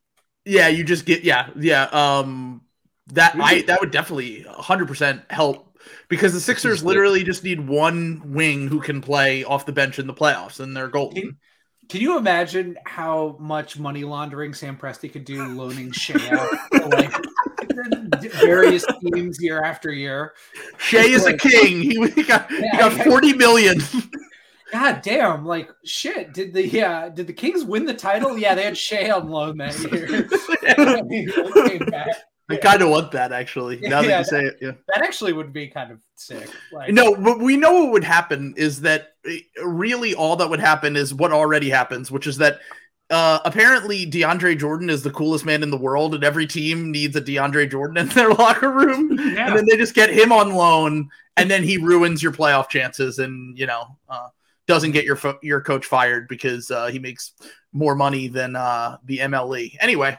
Yeah, you just get yeah, yeah. Um, that I that would definitely 100 percent help because the Sixers literally just need one wing who can play off the bench in the playoffs, and they're golden. Can you imagine how much money laundering Sam Presti could do loaning Shai out like various teams year after year? Shai is a king. He, he got he got 40 million. God damn! Like shit. Did the yeah? Did the Kings win the title? Yeah, they had Shai on loan that year. I mean, he came back. I kind of want that actually. Now that you say it, yeah. That actually would be kind of sick. Like, No, but we know what would happen is that eh, really all that would happen is what already happens, which is that uh, apparently DeAndre Jordan is the coolest man in the world, and every team needs a DeAndre Jordan in their locker room, Yeah. and then they just get him on loan, and then he ruins your playoff chances, and you know uh, doesn't get your fo- your coach fired because uh, he makes more money than uh, the MLE. Anyway,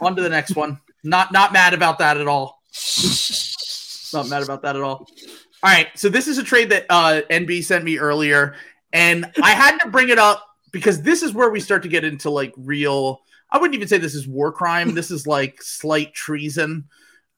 on to the next one. Not not mad about that at all. Not mad about that at all. All right, so this is a trade that uh, NB sent me earlier, and I had to bring it up because this is where we start to get into like real. I wouldn't even say this is war crime. This is like slight treason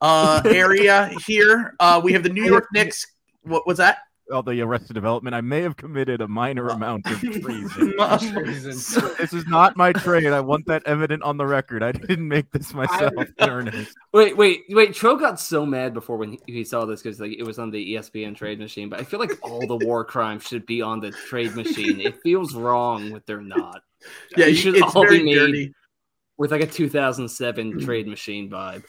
uh, area here. Uh, we have the New York Knicks. What was that? All the Arrested Development. I may have committed a minor amount of treason. treason. this is not my trade. I want that evident on the record. I didn't make this myself. Wait, wait, wait! Tro got so mad before when he, he saw this because like it was on the ESPN trade machine. But I feel like all the war crimes should be on the trade machine. It feels wrong when they're not. yeah, you- should it's all be made- dirty. With like a 2007 trade machine vibe.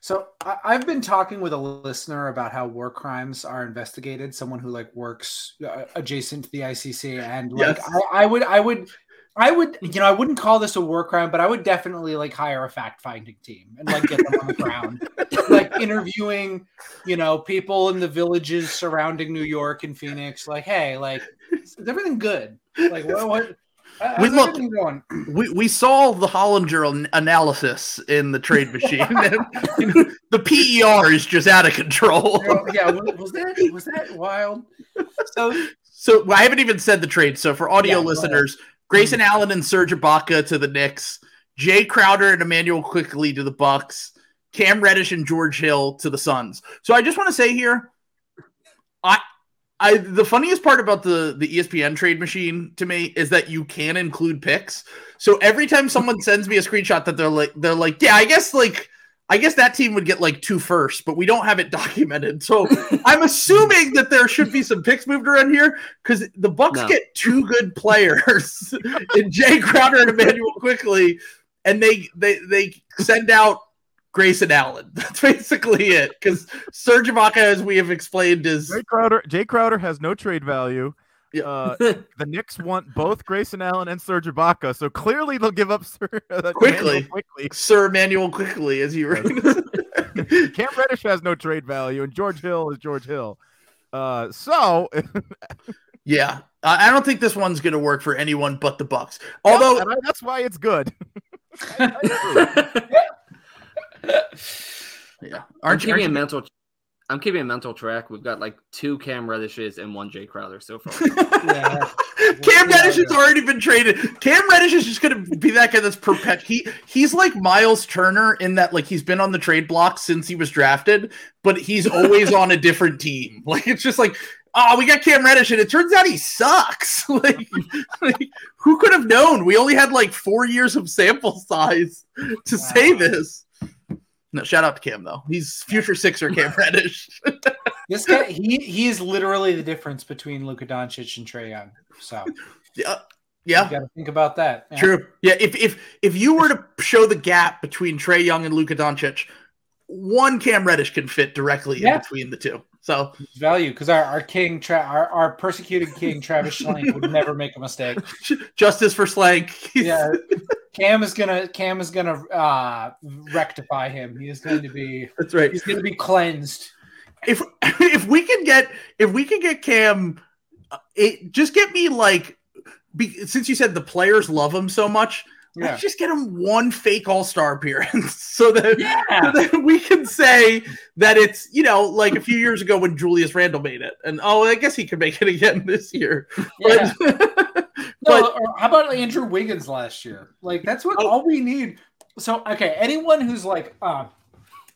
So I, I've been talking with a listener about how war crimes are investigated. Someone who like works uh, adjacent to the ICC, and like Yes. I, I would, I would, I would, you know, I wouldn't call this a war crime, but I would definitely like hire a fact finding team and like get them on the ground, like interviewing, you know, people in the villages surrounding New York and Phoenix. Like, hey, like, is everything good? Like, what, what We look-? We, we saw the Hollinger analysis in the trade machine. the PER is just out of control. yeah, was, that was that wild? So So well, I haven't even said the trade. So for audio Yeah, listeners, Grayson mm-hmm. Allen and Serge Ibaka to the Knicks, Jay Crowder and Immanuel Quickley to the Bucks, Cam Reddish and George Hill to the Suns. So I just want to say here, I the funniest part about the the ESPN trade machine to me is that you can include picks. So every time someone sends me a screenshot that they're like they're like, yeah, I guess like I guess that team would get like two first, but we don't have it documented. So I'm assuming that there should be some picks moved around here because the Bucks No. get two good players in Jay Crowder and Immanuel Quickley, and they they they send out Grayson Allen. That's basically it. Because Serge Ibaka, as we have explained, is Jay Crowder. Jay Crowder has no trade value. Yeah. Uh, the Knicks want both Grayson Allen and Serge Ibaka, so clearly they'll give up Sir, uh, Quickley. Quickley. Sir Immanuel Quickley, as you read. Cam Reddish has no trade value, and George Hill is George Hill. Uh, so yeah, I I don't think this one's going to work for anyone but the Bucks. Although I- that's why it's good. Yeah. I'm Aren't you? keeping a mental. I'm keeping a mental track. We've got like two Cam Reddishes and one Jay Crowder so far. yeah, Cam Yeah, Reddish has already been traded. Cam Reddish is just going to be that guy that's perpet. He he's like Miles Turner in that like he's been on the trade block since he was drafted, but he's always on a different team. Like it's just like. Oh, we got Cam Reddish, and it turns out he sucks. like, like, who could have known? We only had like four years of sample size to say this. No, shout out to Cam though. He's future Sixer Cam Reddish. this guy he he is literally the difference between Luka Doncic and Trae Young. So yeah, you yeah, got to think about that. True. Yeah, if if if you were to show the gap between Trae Young and Luka Doncic, one Cam Reddish can fit directly Yeah. in between the two. So value because our, our king Tra- our, our persecuted king Travis Schlenk would never make a mistake. justice for Schlenk. Yeah, Cam is gonna Cam is gonna uh, rectify him. He is going to be that's right. he's going to be cleansed. if if we can get if we can get Cam, uh, it just get me like be, since you said the players love him so much. Yeah, Let's just get him one fake All Star appearance so that, yeah. so that we can say that it's you know like a few years ago when Julius Randle made it, and oh, I guess he could make it again this year. yeah. But, No, but how about Andrew Wiggins last year? Like that's what Oh. all we need. So okay, anyone who's like uh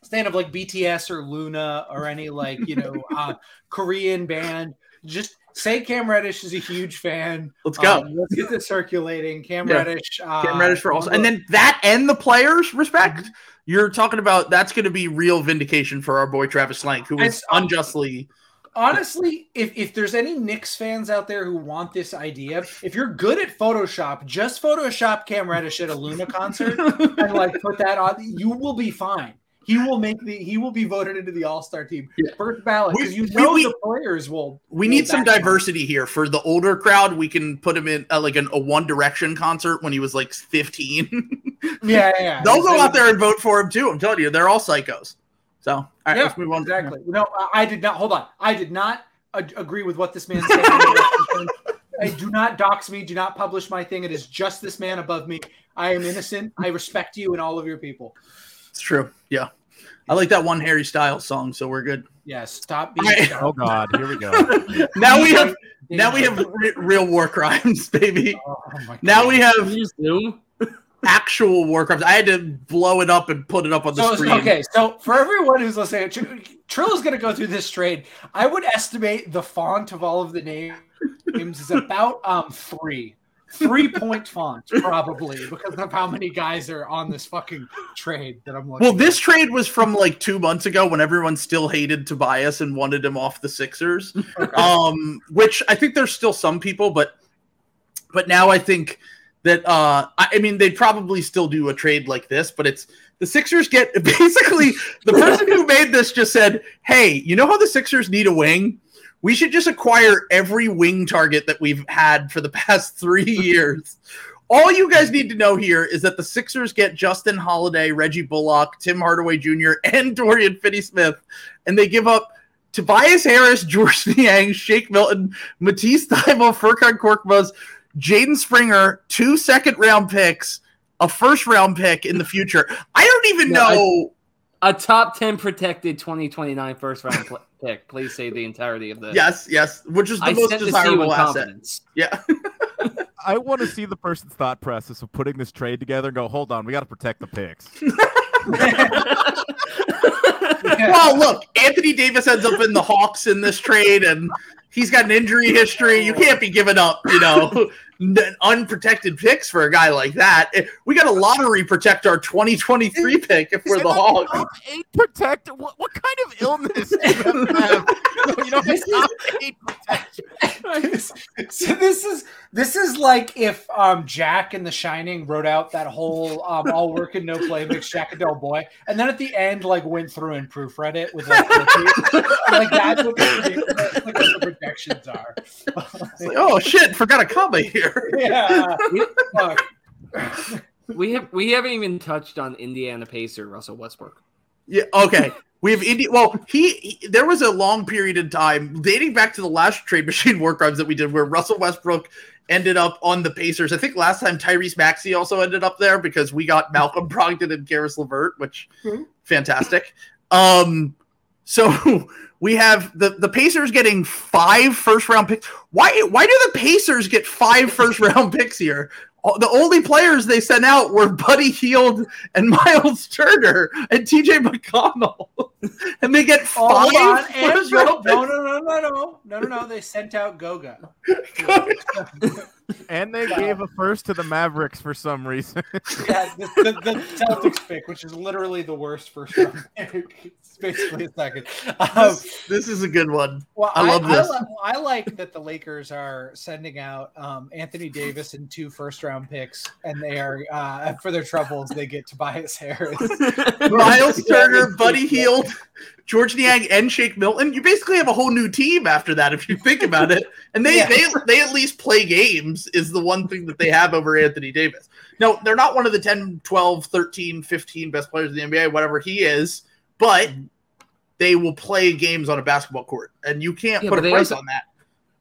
stand up like BTS or LOONA or any like you know uh Korean band, just say Cam Reddish is a huge fan. let's go. Um, let's get this circulating. Cam Yeah. Reddish. Uh, Cam Reddish for also, and then that and the players respect. You're talking about that's going to be real vindication for our boy Travis Schlenk, who was um, unjustly. honestly, if if there's any Knicks fans out there who want this idea, if you're good at Photoshop, just Photoshop Cam Reddish at a LOONA concert and like put that on. You will be fine. He will make the. He will be voted into the All Star team Yeah. first ballot because you know we- the players will. We need some back him. diversity here for the older crowd. We can put him in uh, like an, a One Direction concert when he was like 15. Yeah, yeah. They'll go out there and vote for him too. I'm telling you, they're all psychos. So, all right, Yeah, let's move on. Exactly. No, I- did not. Hold on. I did not agree with what this man said. I do not dox me. Do not publish my thing. It is just this man above me. I am innocent. I respect you and all of your people. It's true. Yeah, I like that one Harry Styles song, so we're good. Yeah. Stop I- being. Oh God, here we go. Now we have now we have re- real war crimes, baby. Oh, my Now we have actual war crimes. I had to blow it up and put it up on the So, screen. okay, so for everyone who's listening, Tr- Trill is going to go through this trade. I would estimate the font of all of the names is about um three, three point font probably because of how many guys are on this fucking trade that I'm looking. Well, this trade was from like two months ago when everyone still hated Tobias and wanted him off the Sixers. at. um, which I think there's still some people, but but now I think that uh, I, I mean they'd probably still do a trade like this, but it's the Sixers get basically the person who made this just said, "Hey, you know how the Sixers need a wing? We should just acquire every wing target that we've had for the past three years." All you guys need to know here is that the Sixers get Justin Holiday, Reggie Bullock, Tim Hardaway Jr., and Dorian Finney-Smith, and they give up Tobias Harris, Georges Niang, Shake Milton, Matisse Thybulle, Furkan Korkmaz, Jaden Springer, two second round picks, a first round pick in the future. I don't even I- know. A top 10 protected 2029 first round pl- pick. Please say the entirety of the. yes, yes, which is the I most to you desirable in asset. confidence. Yeah. I want to see the person's thought process of putting this trade together and go, hold on, we got to protect the picks. well, look, Anthony Davis ends up in the Hawks in this trade, and he's got an injury history. You can't be giving up, you know, n- unprotected picks for a guy like that. Eh, We got a lottery protect our 2023 pick if we're the Hawks. Top eight protect. What, what kind of illness do you have to have? You know, This is- top eight protection. so this is this is like if um Jack in The Shining wrote out that whole um, all work and no play makes Jack a dull Boy, and then at the end like went through and proofread it with like, like that's what the, like what the projections are. Like, oh shit, forgot a comma here. yeah. Fuck. We have we haven't even touched on Indiana Pacer Russell Westbrook. Yeah. Okay. We have Indy. Well, he, he- there was a long period in time dating back to the last trade machine war crimes that we did, where Russell Westbrook ended up on the Pacers. I think last time Tyrese Maxey also ended up there because we got Malcolm Brogdon and Caris LeVert, which Mhm. fantastic. Um, so we have the the Pacers getting five first round picks. Why why do the Pacers get five first round picks here? The only players they sent out were Buddy Hield and Miles Turner and TJ McConnell, and they get Oh, five on. And no, no, no, no, no, no, no, no. They sent out Goga. picks. And they gave a first to the Mavericks for some reason. Yeah, the, the, the Celtics pick, which is literally the worst first round pick. It's basically a second. Um, this, this is a good one. well, I love this. I, li- I like that the Lakers are sending out um, Anthony Davis and two first round picks, and they are uh, for their troubles they get Tobias Harris. Miles Turner, Buddy Hield, Georges Niang, and Shake Milton. You basically have a whole new team after that, if you think about it. And they, Yeah. they they at least play games is the one thing that they have over Anthony Davis. No, they're not one of the 10, 12, 13, 15 best players in the NBA, whatever he is, but they will play games on a basketball court. And you can't Yeah, put a price also- on that.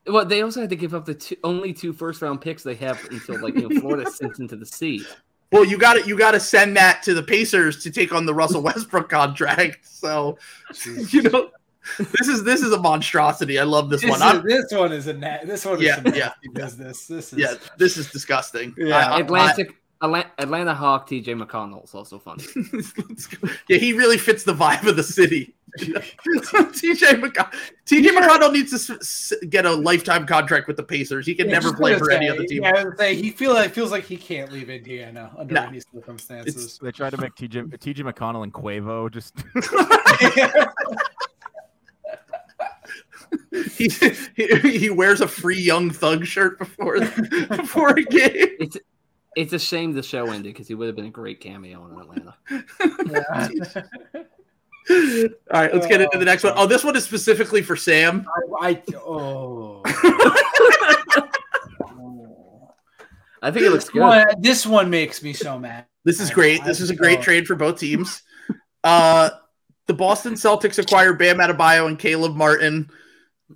Well, they also had to give up the two, only two first round picks they have until like you know Florida sinks into the sea. Well, you got to you got to send that to the Pacers to take on the Russell Westbrook contract. So, you know, this is this is a monstrosity. I love this, This, one. is, this one is a na- this one is Yeah, some yeah. business. This is yeah, this is disgusting. Yeah. I- I- Atlantic Atla- Atlanta Hawk TJ McConnell is also fun. Yeah, he really fits the vibe of the city. TJ McConnell, TJ McConnell needs to s- s- get a lifetime contract with the Pacers. He can Yeah, never play gonna for any other team. Yeah, I was gonna say, he feel like feels like he can't leave Indiana under No. any circumstances. They tried to make TJ TJ McConnell and Quavo just He, he he wears a free Young Thug shirt before before a game. It's it's a shame the show ended because he would have been a great cameo in Atlanta. Yeah. All right, let's get into the next one. Oh, this one is specifically for Sam. I, I oh. I think it looks good. One- this one makes me so mad. This is great. This is a great trade for both teams. Uh, the Boston Celtics acquire Bam Adebayo and Caleb Martin.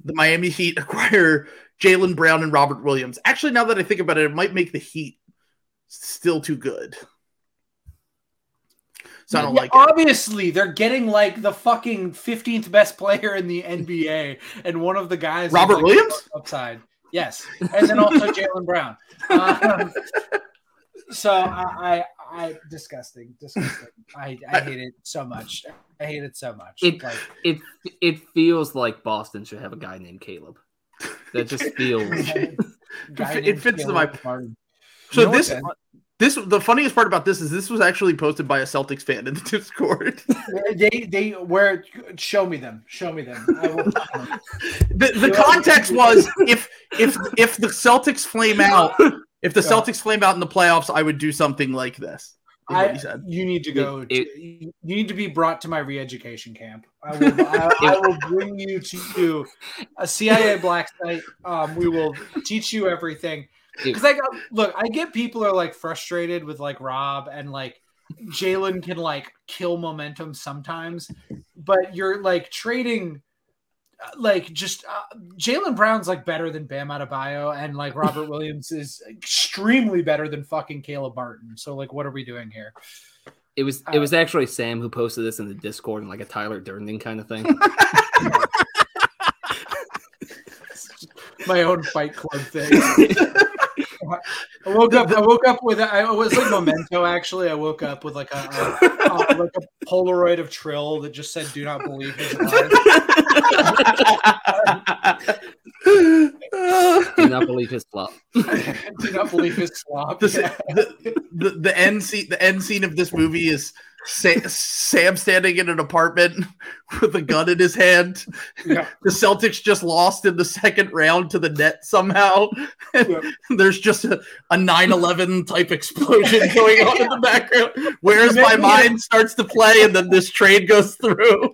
The Miami Heat acquire Jaylen Brown and Robert Williams. Actually, now that I think about it, it might make the Heat still too good. So I don't Yeah, like it. obviously, they're getting like the fucking 15th best player in the NBA, and one of the guys, Robert like, Williams? upside. Yes, and then also Jaylen Brown. Um, so I, I, I, disgusting, disgusting. I, I hate it so much. I hate it so much. It- like, It it feels like Boston should have a guy named Caleb. That just feels. guy it fits the Caleb vibe. Martin. So You know this this the funniest part about this is this was actually posted by a Celtics fan in the Discord. They, they, where? Show me them. Show me them. I will. the, the context was if if if the Celtics flame out, if the Yeah. Celtics flame out in the playoffs, I would do something like this. I, you need to go. It- to, you need to be brought to my re-education camp. I will. I, I will bring you to a CIA black site. Um, we will teach you everything. Because I got look, I get people are like frustrated with like Rob and like Jaylen can like kill momentum sometimes, but you're like trading like just uh, Jaylen Brown's like better than Bam Adebayo, and like Robert Williams is extremely better than fucking Caleb Martin. So like, what are we doing here? It was it was actually Sam who posted this in the Discord and like a Tyler Durden kind of thing. My own Fight Club thing. I woke up. I woke up with. I was like memento. Actually, I woke up with like a, a, a like a Polaroid of Trill that just said "Do not believe his lies." Do not believe his flop. Do not believe his slop. The, Yeah. the, the, the end scene the end scene of this movie is Sa- Sam standing in an apartment with a gun in his hand. Yeah. The Celtics just lost in the second round to the net somehow. Yeah. There's just a, a 9-11 type explosion going on in the background. Whereas my mind starts to play and then this train goes through.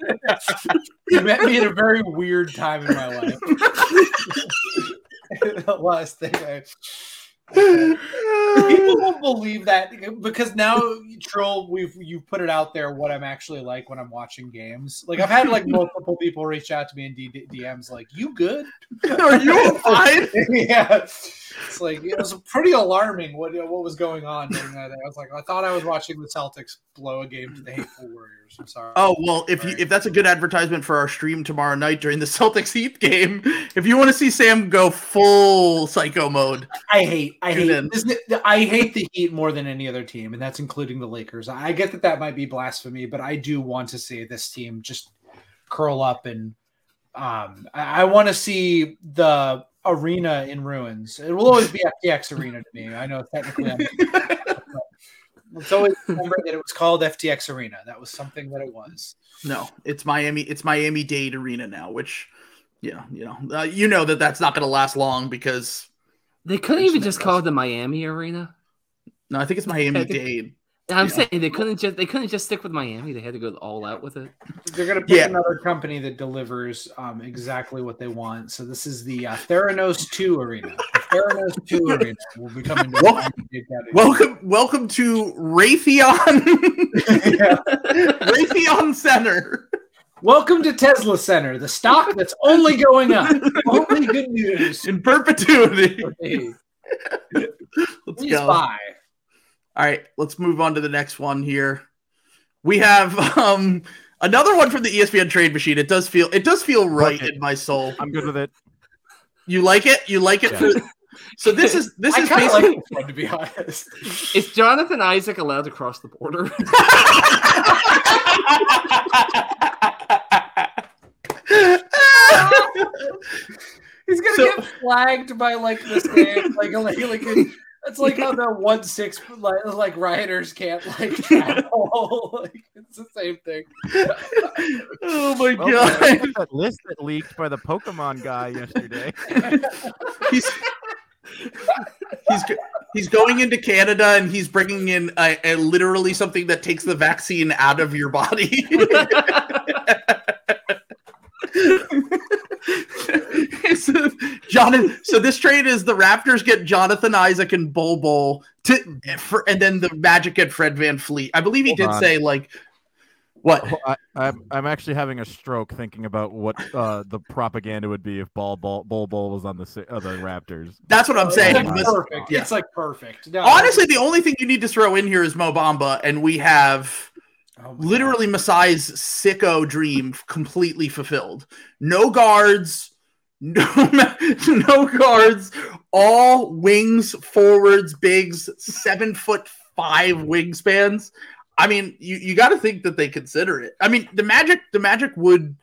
You met me at a very weird time in my life. the last thing I. People won't believe that because now troll we've you've put it out there what I'm actually like when I'm watching games. Like I've had like multiple people reach out to me in D- DMs like, "You good?" Are you fine? yeah, it's like it was pretty alarming what what was going on during that day. I was like, I thought I was watching the Celtics blow a game to the Hateful Warriors. I'm sorry. Oh well, if you if that's a good advertisement for our stream tomorrow night during the Celtics Heat game, if you want to see Sam go full psycho mode, I hate, I Tune hate, in. this, I hate the Heat more than any other team, and that's including the Lakers. I get that that might be blasphemy, but I do want to see this team just curl up and um, I, I want to see the arena in ruins. It will always be FTX Arena to me. I know technically, I'm, it's always remember that it was called FTX Arena. That was something that it was. no, it's Miami. It's Miami Dade Arena now, which, yeah, you know, uh, you know that that's not going to last long because They couldn't even just call it the Miami Arena. no, I think it's Miami Dade. I'm Yeah. saying they couldn't just they couldn't just stick with Miami. They had to go all out with it. They're going to pick Yeah. another company that delivers um, exactly what they want. So this is the uh, Theranos 2 Arena. The Theranos 2 Arena will be coming to Wel- Welcome, welcome to Raytheon Raytheon Center. Welcome to Tesla Center, the stock that's only going up. only good news. in perpetuity. Let's please go. buy. All right, let's move on to the next one here. We have um another one from the ESPN trade machine. It does feel it does feel right Okay. in my soul. I'm good with it. You like it? You like it Yeah. for So this is this I is basically like this one, to be honest. Is Jonathan Isaac allowed to cross the border? He's gonna So- get flagged by like this game, like like like. It's like how the one six like, like rioters can't like travel. like it's the same thing. oh my Well, god. look that list that leaked by the Pokemon guy yesterday. he's he's he's going into Canada and he's bringing in a, a literally something that takes the vaccine out of your body. So, Jonathan, so this trade is the Raptors get Jonathan Isaac and Bol Bol to for, and then the Magic get Fred VanVleet. I believe he Hold did on. say like what? Well, I, I'm I'm actually having a stroke thinking about what uh, the propaganda would be if Ball Ball Bull Bull was on the Sa- uh, the Raptors. That's what I'm It's saying. like perfect. Yeah. It's like perfect. No, Honestly, the only thing you need to throw in here is Mo Bamba, and we have oh literally Masai's sicko dream completely fulfilled. No guards, no, no guards, all wings, forwards, bigs, seven foot five wingspans. I mean, you, you got to think that they consider it. I mean, the Magic, the Magic would,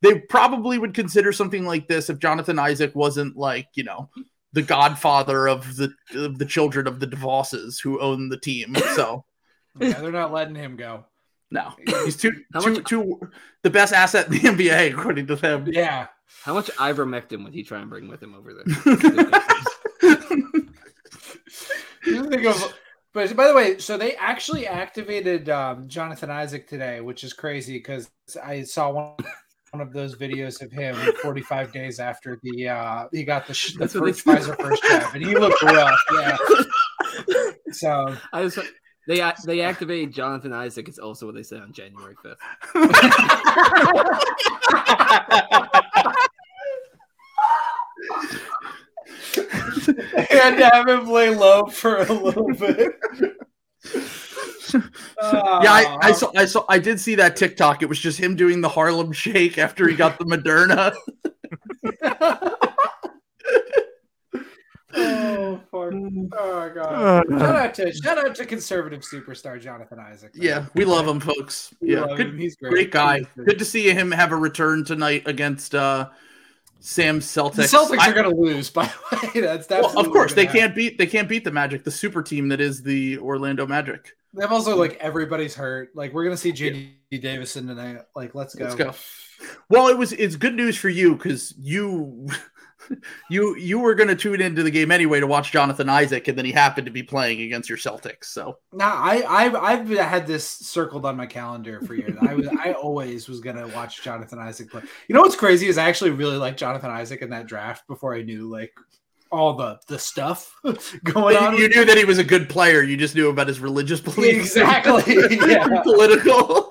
they probably would consider something like this if Jonathan Isaac wasn't like, you know, the godfather of the of the children of the DeVosses who own the team. So Yeah, they're not letting him go. No, he's too, How too, much- too the best asset in the NBA according to them. Yeah. How much ivermectin would he try and bring with him over there? You think of, but by the way, so they actually activated um, Jonathan Isaac today, which is crazy because I saw one, one of those videos of him 45 days after the uh, he got the, sh- the That's first Pfizer first jab, and he looked rough. Yeah. So I just they they activated Jonathan Isaac. It's also what they said on January fifth. And to have him play low for a little bit. Yeah, I, I, saw, I saw, I did see that TikTok. It was just him doing the Harlem Shake after he got the Moderna. oh, fuck. oh my god! shout out to shout out to conservative superstar Jonathan Isaac. man. Yeah, we love him, folks. We Yeah, good, him. He's great. great guy. He's. Good to see him have a return tonight against uh Sam Celtics. The Celtics I- are going to lose. By the way, that's well, of course they happen. can't beat they can't beat the Magic, the super team that is the Orlando Magic. They've also like everybody's hurt. Like we're gonna see JD Davison tonight. Like let's go. Let's go. Well, it was it's good news for you because you you you were going to tune into the game anyway to watch Jonathan Isaac, and then he happened to be playing against your Celtics. So Nah, I I've, I've had this circled on my calendar for years. I was I always was gonna watch Jonathan Isaac play. You know what's crazy is I actually really liked Jonathan Isaac in that draft before I knew like all the the stuff going on. you, you knew that he was a good player. You just knew about his religious beliefs. Exactly, yeah. Political.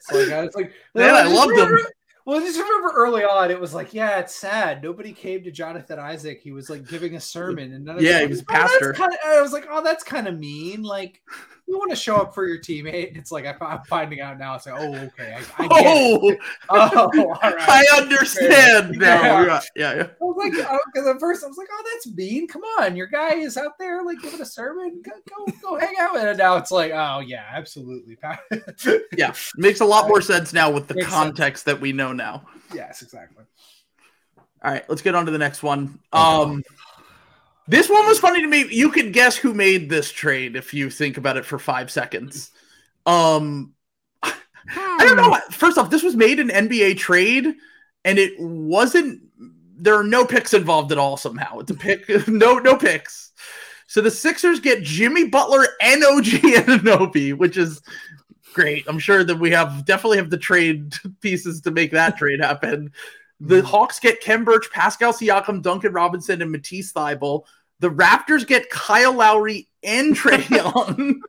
So, like, I was like, Man, I loved him. Well, I just remember early on, it was like, yeah, it's sad. Nobody came to Jonathan Isaac. He was like giving a sermon, and none of Yeah, he was a "Oh, pastor." kinda-" I was like, oh, that's kind of mean. Like, you want to show up for your teammate? It's like I, I'm finding out now. It's like, oh, okay, I, I. Oh, Oh, all right. I understand now. Yeah. Yeah, yeah. yeah. I was like, because at first I was like, oh, that's mean. Come on, your guy is out there like giving a sermon. Go, go, go hang out. And now it's like, oh yeah, absolutely. Yeah, makes a lot more sense now with the Makes sense. context that we know now. yes, exactly. All right, let's get on to the next one. Um, this one was funny to me. You could guess who made this trade if you think about it for five seconds. Um, I don't know. First off, this was made an NBA trade, and it wasn't. There are no picks involved at all. Somehow, it's a pick. No, no picks. So the Sixers get Jimmy Butler and OG Ananobi, which is great. I'm sure that we have definitely have the trade pieces to make that trade happen. The Hawks get Kem Birch, Pascal Siakam, Duncan Robinson, and Matisse Thybulle. The Raptors get Kyle Lowry and Trae Young.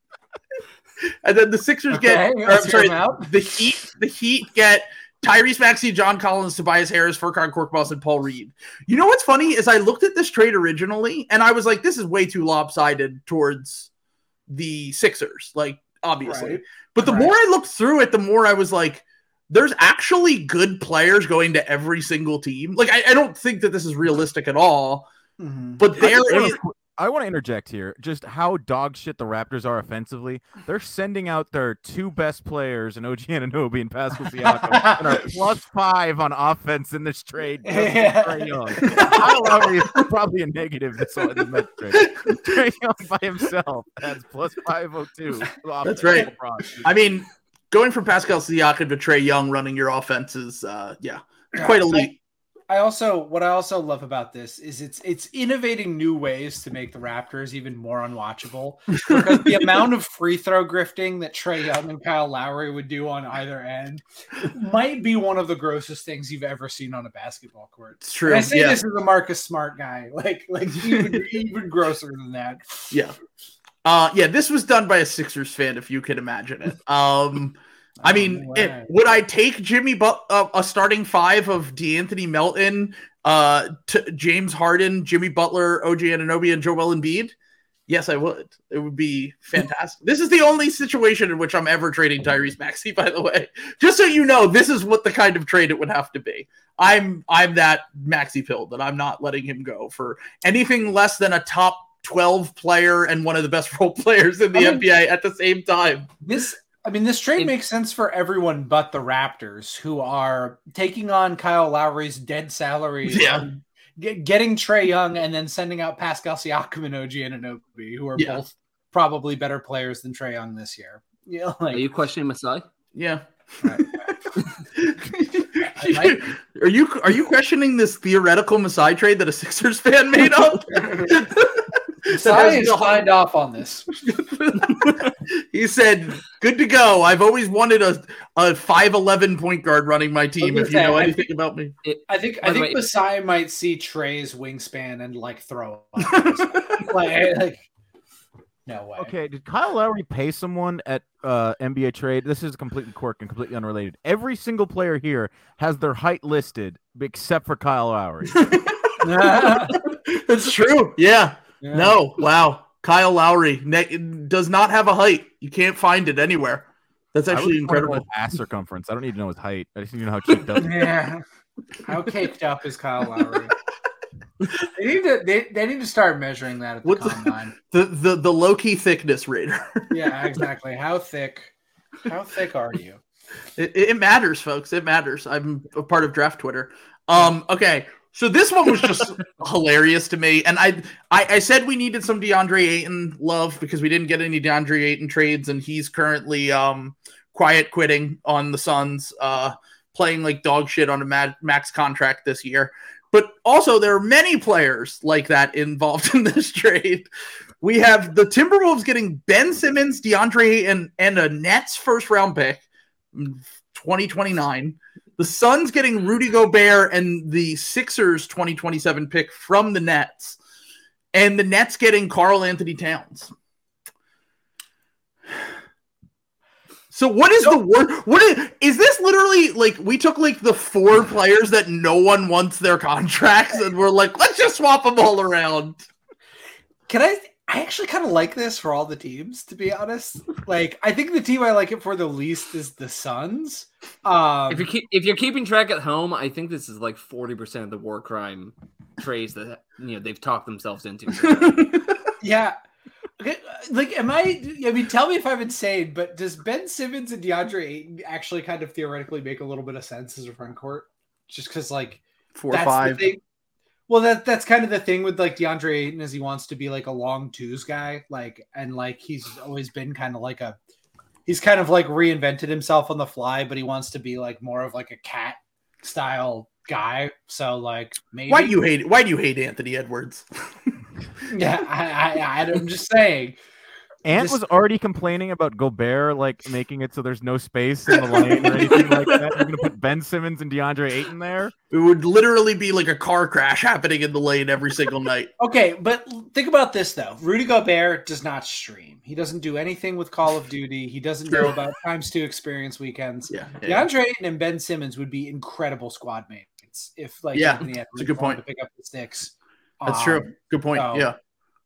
and then the Sixers get Okay, or, let's I'm hear sorry, the Heat, the Heat get Tyrese Maxey, John Collins, Tobias Harris, Furkan Korkmaz, and Paul Reed. You know what's funny is I looked at this trade originally and I was like, this is way too lopsided towards the Sixers, like obviously. Right. But the Right. more I looked through it, the more I was like, there's actually good players going to every single team. Like I, I don't think that this is realistic at all. Mhm. But there I is want to interject here. Just how dog shit the Raptors are offensively. They're sending out their two best players, and OG Anunoby and Pascal Siakam, and are plus five on offense in this trade. just for Yeah. Trae Young. Kyle Lowry is probably a negative this in the Mets trade. Trae Young by himself has plus five oh two. That's right. I mean, going from Pascal Siakam to Trae Young running your offense is uh yeah, quite elite. I also what I also love about this is it's it's innovating new ways to make the Raptors even more unwatchable because the amount of free throw grifting that Trae Young and Kyle Lowry would do on either end might be one of the grossest things you've ever seen on a basketball court. It's true. And I say Yeah. this as a Marcus Smart guy, like like even, even grosser than that. Yeah. Uh yeah, this was done by a Sixers fan if you can imagine it. Um I mean, it, would I take Jimmy but uh, a starting five of De'Anthony Melton, uh, to James Harden, Jimmy Butler, OG Anunoby, and Joel Embiid? Yes, I would. It would be fantastic. this is the only situation in which I'm ever trading Tyrese Maxey. By the way, just so you know, this is what the kind of trade it would have to be. I'm I'm that Maxi pill that I'm not letting him go for anything less than a top 12 player and one of the best role players in the I mean- NBA at the same time. This, I mean, this trade It- makes sense for everyone but the Raptors, who are taking on Kyle Lowry's dead salary, Yeah. on get, getting Trae Young, and then sending out Pascal Siakam and OG Anunoby, who are Yeah. both probably better players than Trae Young this year. Yeah, Are you questioning Masai? Yeah. Right. might- are you are you questioning this theoretical Masai trade that a Sixers fan made up? Masai is signed off on this. he said, "Good to go. I've always wanted a a five eleven point guard running my team. If you say, know I anything about me." I think By I think way- Masai might see Trae's wingspan and like throw up. like, like, no way. Okay, did Kyle Lowry pay someone at uh, NBA trade? This is completely quirk and completely unrelated. Every single player here has their height listed except for Kyle Lowry. That's true. Yeah. Yeah. No. Wow. Kyle Lowry ne- does not have a height. You can't find it anywhere. That's I would actually just wanna know incredible. ass circumference. I don't need to know his height. I just need to know how cheap does. Yeah. How caked up is Kyle Lowry? they need to they, they need to start measuring that at the What's combine. The the the low key thickness rater. yeah, exactly. How thick? How thick are you? It, it matters, folks. It matters. I'm a part of draft Twitter. Um, okay. So this one was just hilarious to me. And I, I I said we needed some DeAndre Ayton love because we didn't get any DeAndre Ayton trades, and he's currently um quiet quitting on the Suns, uh playing like dog shit on a mad, max contract this year. But also there are many players like that involved in this trade. We have the Timberwolves getting Ben Simmons, DeAndre Ayton, and a Nets first round pick. 2029. The Suns getting Rudy Gobert and the Sixers 2027 pick from the Nets. And the Nets getting Karl-Anthony Towns. So what is the word? What is, is this literally like we took like the four players that no one wants their contracts and we're like, let's just swap them all around. Can I? I actually kind of like this for all the teams, to be honest. Like, I think the team I like it for the least is the Suns. Um, If you keep if you're keeping track at home, I think this is like forty percent of the war crime trades that you know they've talked themselves into. yeah. Okay, like, am I? I mean, tell me if I'm insane, but does Ben Simmons and DeAndre Ayton actually kind of theoretically make a little bit of sense as a front court? Just because, like, Four that's five. Well, that that's kind of the thing with like DeAndre Ayton is he wants to be like a long twos guy, like, and like he's always been kind of like a, he's kind of like reinvented himself on the fly, but he wants to be like more of like a cat style guy. So like maybe Why do you hate why do you hate Anthony Edwards? yeah, I, I I'm just saying. Ant Just- was already complaining about Gobert like making it so there's no space in the lane or anything like that. You're gonna put Ben Simmons and DeAndre Ayton there. It would literally be like a car crash happening in the lane every single night. Okay, but think about this though. Rudy Gobert does not stream. He doesn't do anything with Call of Duty. He doesn't know about times two experience weekends. Yeah. yeah. DeAndre Ayton and Ben Simmons would be incredible squad mates if like Yeah, Anthony Edwards a good point. to pick up the sticks. That's Um, true. Good point. so- yeah.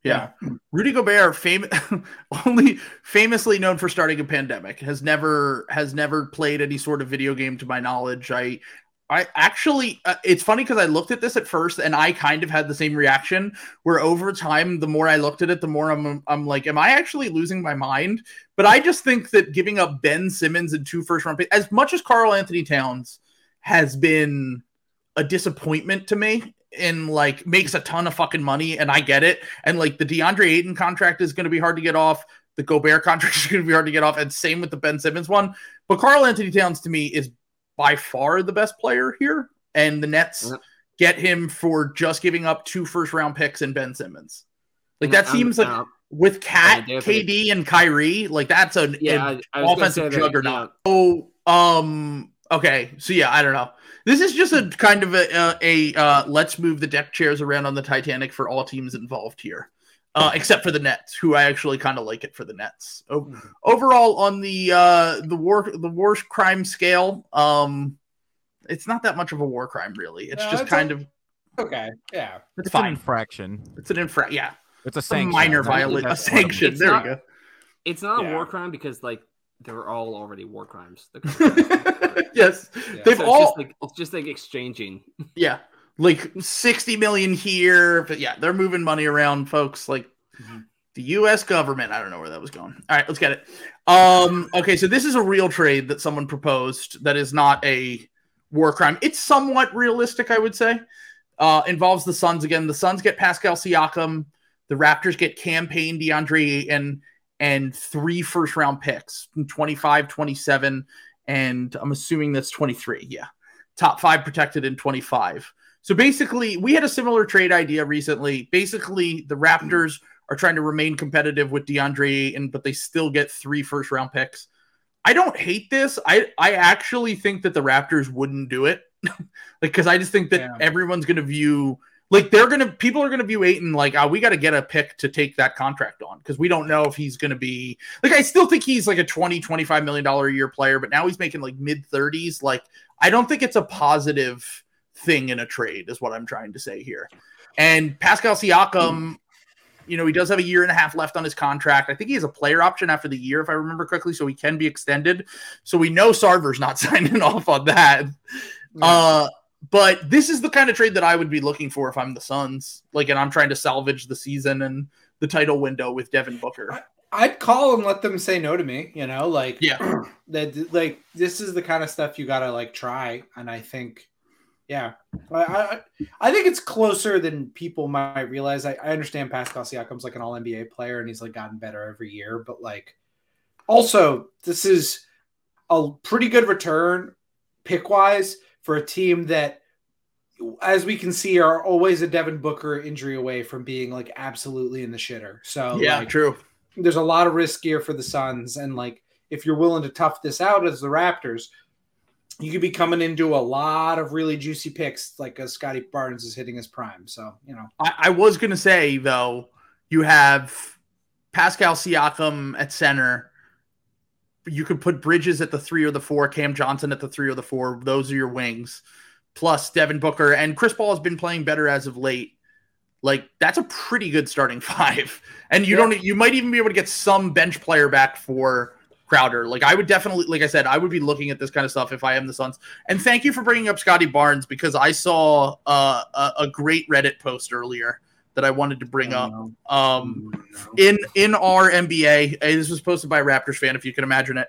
Yeah. Rudy Gobert, fam- only famously known for starting a pandemic, has never has never played any sort of video game to my knowledge. I I actually uh, it's funny because I looked at this at first and I kind of had the same reaction where over time the more I looked at it the more I'm I'm like am I actually losing my mind? But I just think that giving up Ben Simmons and two first round picks as much as Karl-Anthony Towns has been a disappointment to me and like makes a ton of fucking money and I get it and like the DeAndre Ayton contract is going to be hard to get off the Gobert contract is going to be hard to get off and same with the Ben Simmons one but Karl-Anthony Towns to me is by far the best player here and the Nets Yep. get him for just giving up two first round picks and Ben Simmons like that I'm- seems like uh, with Cat, Yeah, they have to- KD and Kyrie like that's a yeah, an I, I was gonna say offensive that, juggernaut. Oh, um, okay. So yeah, I don't know. This is just a kind of a a, a uh, let's move the deck chairs around on the Titanic for all teams involved here, uh, except for the Nets, who I actually kind of like it for the Nets. O- Mhm. overall, on the uh, the war the war crime scale, um, it's not that much of a war crime, really. It's No, just it's kind a- of Okay, yeah. it's, It's an fine. infraction. It's an infra. Yeah, It's a it's a minor violation. A that's what it sanction. It's There not- we go. It's not Yeah. a war crime because like they're all already war crimes. Yes, Yeah. they've So all it's just like it's just like exchanging. Yeah. Like 60 million here. But yeah, they're moving money around, folks. Like Mhm. the US government. I don't know where that was going. All right, let's get it. Um, okay, so this is a real trade that someone proposed that is not a war crime. It's somewhat realistic, I would say. Uh, involves the Suns again. The Suns get Pascal Siakam. The Raptors get Cam Payne DeAndre and and three first round picks 25, 27, and I'm assuming that's 23. Yeah top five protected in 25. So basically, we had a similar trade idea recently. Basically, the Raptors are trying to remain competitive with DeAndre Ayton, but they still get three first round picks. I don't hate this. I I actually think that the Raptors wouldn't do it, like because I just think that Yeah. everyone's going to view like they're gonna people are gonna view Ayton like oh, we got to get a pick to take that contract on because we don't know if he's gonna be like I still think he's like a 20 25 million dollar a year player but now he's making like mid 30s like I don't think it's a positive thing in a trade, is what I'm trying to say here. And Pascal Siakam, you know, he does have a year and a half left on his contract. I think he has a player option after the year, if I remember correctly, so he can be extended. So we know Sarver's not signing off on that. Yeah. Uh, but this is the kind of trade that I would be looking for if I'm the Suns. Like, and I'm trying to salvage the season and the title window with Devin Booker. I'd call and let them say no to me. You know, like Yeah. that. Like this is the kind of stuff you gotta like try. And I think, yeah, I I, I think it's closer than people might realize. I, I understand Pascal Siakam's like an All NBA player and he's like gotten better every year, but like also this is a pretty good return pick wise for a team that. As we can see, are always a Devin Booker injury away from being like absolutely in the shitter. So yeah, like, true. there's a lot of risk here for the Suns, and like if you're willing to tough this out as the Raptors, you could be coming into a lot of really juicy picks, like as Scotty Barnes is hitting his prime. So you know, I, I was going to say, though, you have Pascal Siakam at center. You could put Bridges at the three or the four, Cam Johnson at the three or the four. Those are your wings, plus Devin Booker. And Chris Paul has been playing better as of late. Like, that's a pretty good starting five. And you Yeah. don't, you might even be able to get some bench player back for Crowder. Like, I would definitely, like I said, I would be looking at this kind of stuff if I am the Suns. And thank you for bringing up Scotty Barnes because I saw uh, a, a great Reddit post earlier that I wanted to bring up. Um, Um, in in our NBA, uh, this was posted by a Raptors fan, if you can imagine it.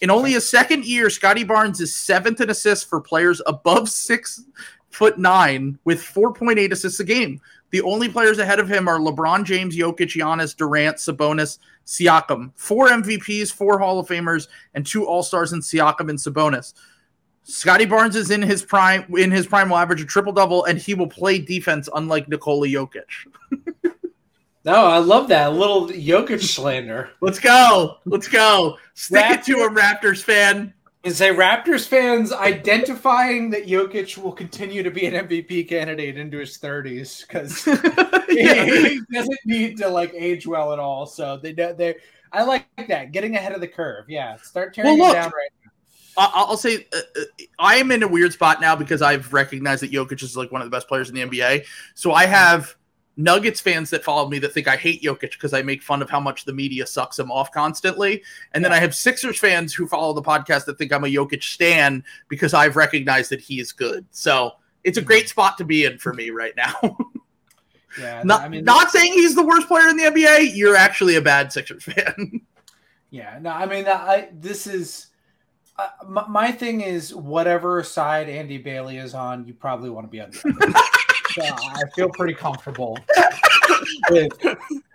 In only his second year, Scotty Barnes is seventh in assists for players above six foot nine with 4.8 assists a game. The only players ahead of him are LeBron James, Jokic, Giannis, Durant, Sabonis, Siakam. Four MVPs, four Hall of Famers, and two All Stars in Siakam and Sabonis. Scotty Barnes is in his prime. In his prime, will average a triple double, and he will play defense, unlike Nikola Jokic. no, I love that a little Jokic slander. Let's go. Let's go. Stick it to a Raptors fan. Is a Raptors fans identifying that Jokic will continue to be an MVP candidate into his 30s because Yeah. he doesn't need to like age well at all. So they they I like that getting ahead of the curve. Yeah, start tearing Well, it look, down right. I'll say uh, uh, I am in a weird spot now because I've recognized that Jokic is like one of the best players in the NBA. So I have Nuggets fans that follow me that think I hate Jokic because I make fun of how much the media sucks him off constantly. And then I have Sixers fans who follow the podcast that think I'm a Jokic stan because I've recognized that he is good. So it's a great spot to be in for me right now. Yeah, not, I mean, not saying he's the worst player in the NBA. You're actually a bad Sixers fan. yeah, no, I mean, I this is uh, my, my thing is whatever side Andy Bailey is on, you probably want to be on. The other. so I feel pretty comfortable. with,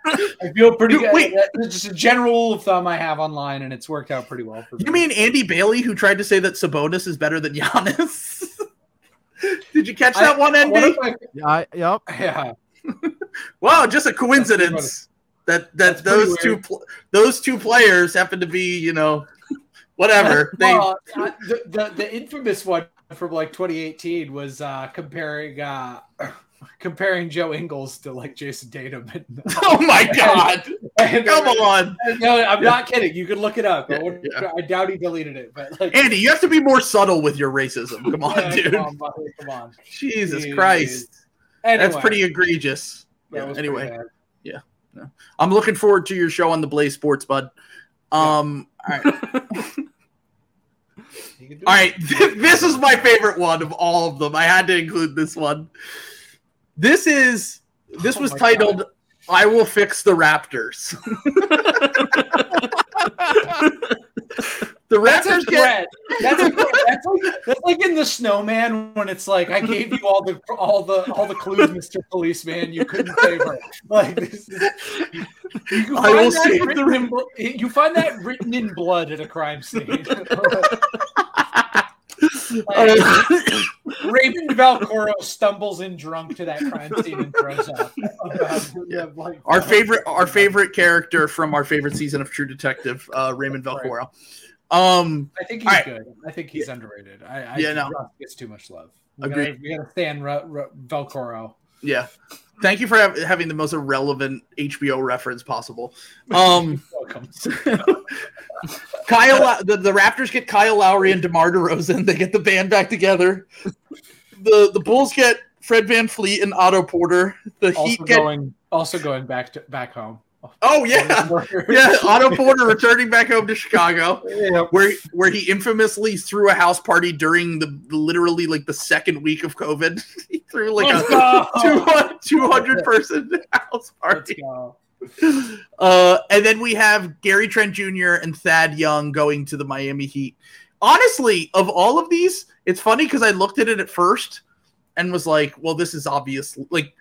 I feel pretty Dude, good. wait. That's just a general rule of thumb I have online, and it's worked out pretty well for me. You mean Andy Bailey, who tried to say that Sabonis is better than Giannis? Did you catch that I- one, Andy? if I- Yeah, I, yep. yeah. Wow, just a coincidence that that That's those two pl- those two players happen to be, you know, whatever. They Well, uh, the, the the infamous one from like 2018 was uh, comparing uh, comparing Joe Ingles to like Jayson Tatum. And, oh my god, and- come on, No, I'm not kidding. You can look it up. I, Yeah, yeah. I doubt he deleted it, but like, Andy, you have to be more subtle with your racism. Come on, yeah, dude. Come on, buddy, come on. Jesus. Christ, Anyway, that's pretty egregious. Yeah, was pretty anyway, bad. I'm looking forward to your show on the Blaze Sports, bud. Um, all right. You can do All it. right, this is my favorite one of all of them. I had to include this one. This is this Oh was my titled "I Will Fix the Raptors." the That's a Raptors get threat. That's, a threat. that's like that's like in the snowman when it's like I gave you all the all the all the clues, Mister Policeman. You couldn't favor. Like this is, you, you I will that save written in you find that written in blood at a crime scene. Like, Raymond Velcoro stumbles in drunk to that crime scene and throws up. Yeah. Like, our favorite our favorite character from our favorite season of True Detective, uh, Raymond Velcoro. Um, I think he's All right. good. I think he's underrated. I, I Yeah, no. Gets too much love. We Agreed. gotta, we gotta stand Ru- Ru- Velcoro. yeah. Thank you for hav- having the most irrelevant HBO reference possible. Um, Welcome. Kyle, the, the Raptors get Kyle Lowry and DeMar DeRozan. They get the band back together. the the Bulls get Fred VanVleet and Otto Porter. The Also Heat get going, also going back to back home. Oh yeah yeah Otto Porter returning back home to Chicago. yeah. where where he infamously threw a house party during the literally like the second week of COVID. he threw like Let's a go. 200, 200 person house party. Uh, and then we have Gary Trent Jr. and Thad Young going to the Miami Heat. Honestly, of all of these, it's funny because I looked at it at first and was like, well, this is obvious. Like,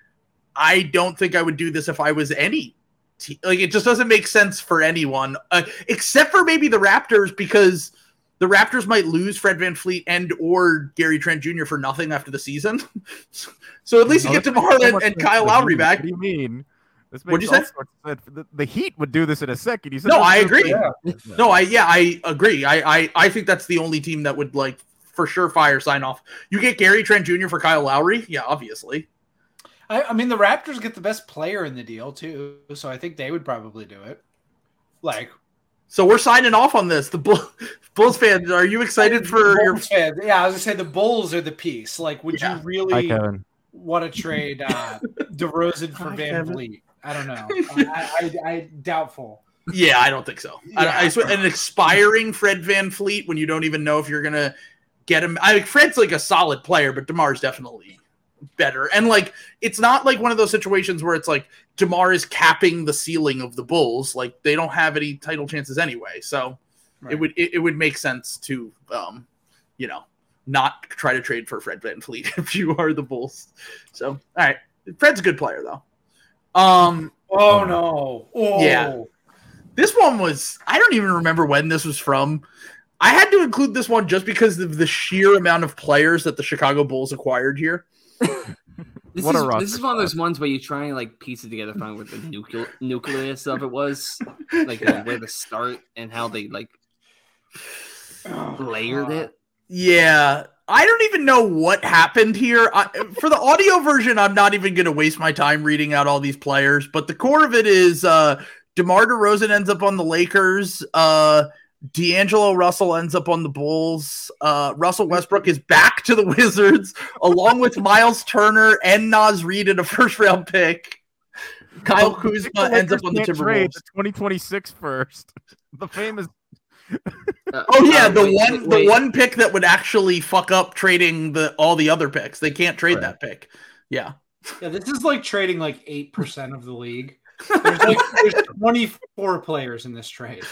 I don't think I would do this if I was any. Te- Like, it just doesn't make sense for anyone, uh, except for maybe the Raptors because the Raptors might lose Fred VanVleet and or Gary Trent Jr. for nothing after the season. so at least you get DeMar so and, and Kyle Lowry Heat. back. What do you mean? This What'd you say? sorts of sense. The, the Heat would do this in a second. You said No, I agree. Yeah. No, I yeah, I agree. I, I I think that's the only team that would like for sure fire sign off. You get Gary Trent Jr. for Kyle Lowry, yeah, obviously. I, I mean, the Raptors get the best player in the deal too, so I think they would probably do it. Like So we're signing off on this. The Bull, Bulls fans, are you excited for Bulls your? fans. Yeah, I was gonna say the Bulls are the piece. Like, would Yeah. you Hi, really Kevin. want to trade uh, DeRozan for Hi, Van Kevin. Vliet? I don't know. I, I, I doubtful. Yeah, I don't think so. I, Yeah. I swear, an expiring Fred VanVleet when you don't even know if you're gonna get him. I mean Fred's like a solid player, but Demar's definitely better. And like, it's not like one of those situations where it's like Demar is capping the ceiling of the Bulls. Like they don't have any title chances anyway, so. it would it, it would make sense to um you know not try to trade for Fred VanVleet if you are the Bulls. So all right, Fred's a good player though. Um, Oh no! Oh Yeah. this one was I don't even remember when this was from. I had to include this one just because of the sheer amount of players that the Chicago Bulls acquired here. This What a is roster this is one of those ones where you try and like piece it together, find what the nucle- nucleus of it was, like uh, where to start and how they like Oh, layered God. it. Yeah, I don't even know what happened here. I, for the audio version, I'm not even going to waste my time reading out all these players. But the core of it is uh, DeMar DeRozan ends up on the Lakers. Uh, D'Angelo Russell ends up on the Bulls. Uh, Russell Westbrook is back to the Wizards, along with Miles Turner and Naz Reid in a first round pick. Kyle The Kuzma ends up on the Lakers trade Timberwolves. the 2026 first. The famous. Uh, Oh yeah, um, the wait, one wait, the one pick that would actually fuck up trading the all the other picks. They can't trade Right. that pick. Yeah. Yeah, this is like trading like eight percent of the league. There's like there's 24 players in this trade.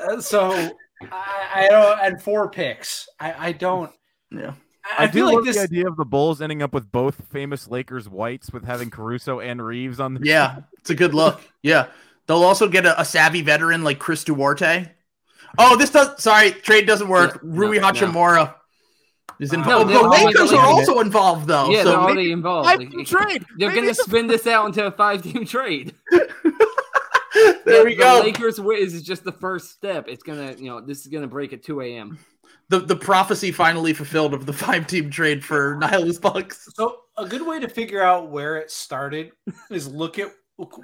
Uh, so I, I don't and four picks. I, I don't. yeah. I, I, I do feel love like this. the idea of the Bulls ending up with both famous Lakers whites with having Caruso and Reeves on the Yeah. It's a good look. Yeah. They'll also get a, a savvy veteran like Chris Duarte. Oh, this does sorry, trade doesn't work. Yeah, Rui no, no. Hachimura is uh, involved. Oh, they're the Lakers are Lakers. also involved though. yeah, so they're maybe- already involved. Five Like, team trade. They're gonna it's spin this out into a five-team trade. there The- we the go. Lakers Wiz is just the first step. It's gonna, you know, this is gonna break at 2 a.m. The the prophecy finally fulfilled of the five team trade for Nihilus Bucks. So a good way to figure out where it started is look at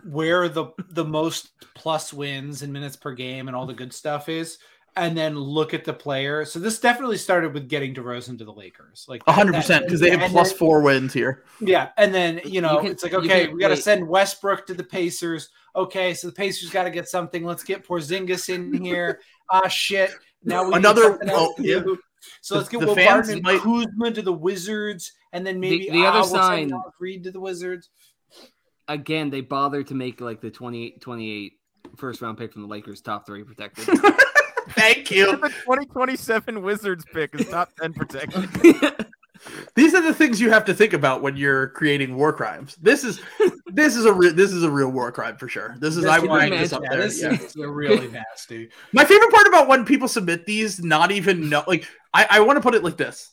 where the the most plus wins and minutes per game and all the good stuff is, and then look at the player. So this definitely started with getting DeRozan to the Lakers, like hundred percent, because they have plus then- four wins here. Yeah, and then you know can- it's like okay, can- we got to send Westbrook to the Pacers. Okay, so the Pacers got to get something. Let's get Porzingis in here. Ah, shit. Now we need Another- something else oh, to yeah. do. So The- let's get the Will fans Barton and might- Kuzma to the Wizards, and then maybe the ah, other we'll sign- Naz Reid to the Wizards. Again, they bothered to make like the 28, 28 first round pick from the Lakers top three protected. Thank you. the 2027 Wizards pick is top 10 protected. These are the things you have to think about when you're creating war crimes. This is this is a re- this is a real war crime for sure. This is This I is would my rank man- this up Yeah, there. this yeah. is really nasty. My favorite part about when people submit these, not even know, like I, I want to put it like this: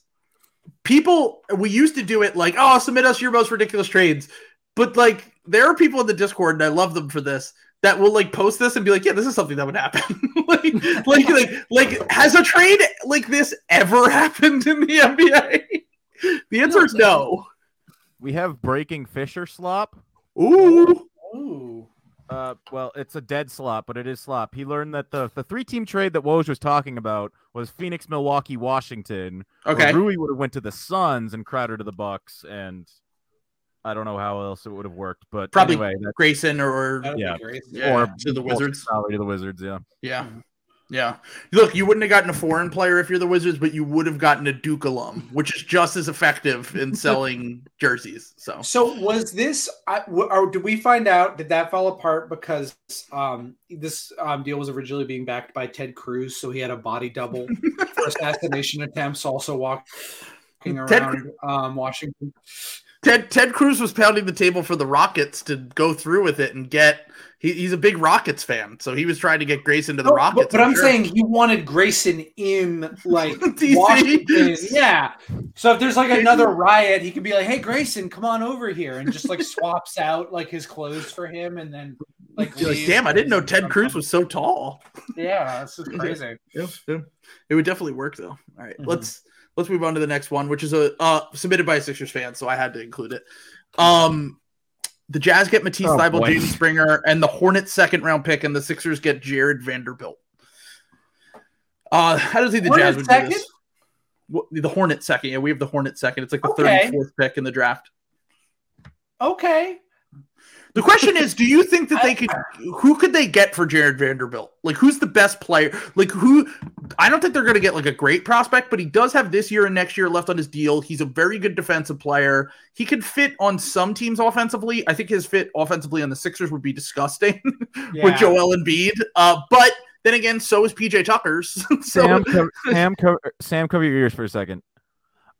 people we used to do it like, oh, submit us your most ridiculous trades, but like there are people in the Discord, and I love them for this. That will like post this and be like, yeah, this is something that would happen. like, like, like, like, has a trade like this ever happened in the NBA? The answer is no. We have breaking Fischer slop. Ooh, Ooh. Uh, well, it's a dead slop, but it is slop. He learned that the the three team trade that Woj was talking about was Phoenix, Milwaukee, Washington. Okay. Rui would have went to the Suns and Crowder to the Bucks, and I don't know how else it would have worked, but Probably anyway, that's Grayson or Yeah. be great. yeah, or to the Wizards. salary to the Wizards. Yeah, Yeah. Yeah. Look, you wouldn't have gotten a foreign player if you're the Wizards, but you would have gotten a Duke alum, which is just as effective in selling jerseys. So So was this? I- w- Or did we find out? Did that fall apart because um, this um, deal was originally being backed by Ted Cruz, so he had a body double for assassination attempts, also walked. walking Ted- around um, Washington. Ted Ted Cruz was pounding the table for the Rockets to go through with it and get. He, he's a big Rockets fan, so he was trying to get Grayson to the No, Rockets. but, but I'm sure. saying he wanted Grayson in like. Washington. Yeah. So if there's like another riot, he could be like, "Hey, Grayson, come on over here," and just like swaps out like his clothes for him, and then like, like, damn, I didn't know Ted Cruz was so tall. Yeah, this is crazy. Yeah, yeah. It would definitely work though. All right, Mhm. let's let's move on to the next one, which is a uh, submitted by a Sixers fan, so I had to include it. Um, the Jazz get Matisse Oh, Thybulle, boy. Jaden Springer, and the Hornets second round pick, and the Sixers get Jarred Vanderbilt. Uh, how does he the Jazz would second? do this? The Hornet second, yeah, we have the Hornet second. It's like the Okay. 34th pick in the draft. Okay. The question is, do you think that they could? Who could they get for Jarred Vanderbilt? Like, who's the best player? Like, who? I don't think they're going to get like a great prospect, but he does have this year and next year left on his deal. He's a very good defensive player. He could fit on some teams offensively. I think his fit offensively on the Sixers would be disgusting with Yeah. Joel Embiid. Uh, but then again, so is PJ Tucker's. so Sam, cover, Sam, cover, Sam, cover your ears for a second.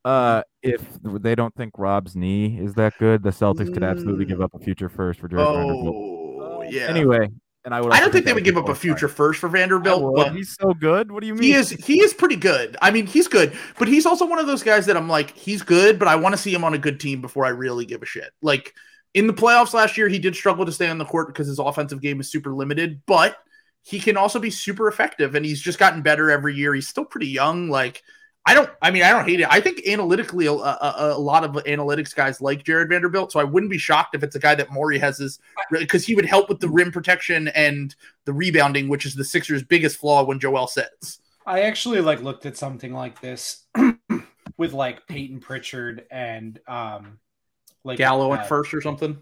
Uh, if they don't think Rob's knee is that good, the Celtics could absolutely give up a future first for Jarred Vanderbilt. oh yeah. Anyway, and I would. I don't think they would give up a future qualified. first for Vanderbilt, oh, but he's so good. What do you mean? He is he is pretty good. I mean, he's good, but he's also one of those guys that I'm like, he's good, but I want to see him on a good team before I really give a shit. Like in the playoffs last year, he did struggle to stay on the court because his offensive game is super limited, but he can also be super effective and he's just gotten better every year. He's still pretty young. Like I don't, I mean, I don't hate it. I think analytically, a, a, a lot of analytics guys like Jarred Vanderbilt, so I wouldn't be shocked if it's a guy that Morey has his because he would help with the rim protection and the rebounding, which is the Sixers' biggest flaw when Joel sits. I actually like looked at something like this with like Payton Pritchard and um like Gallo uh, at first or something.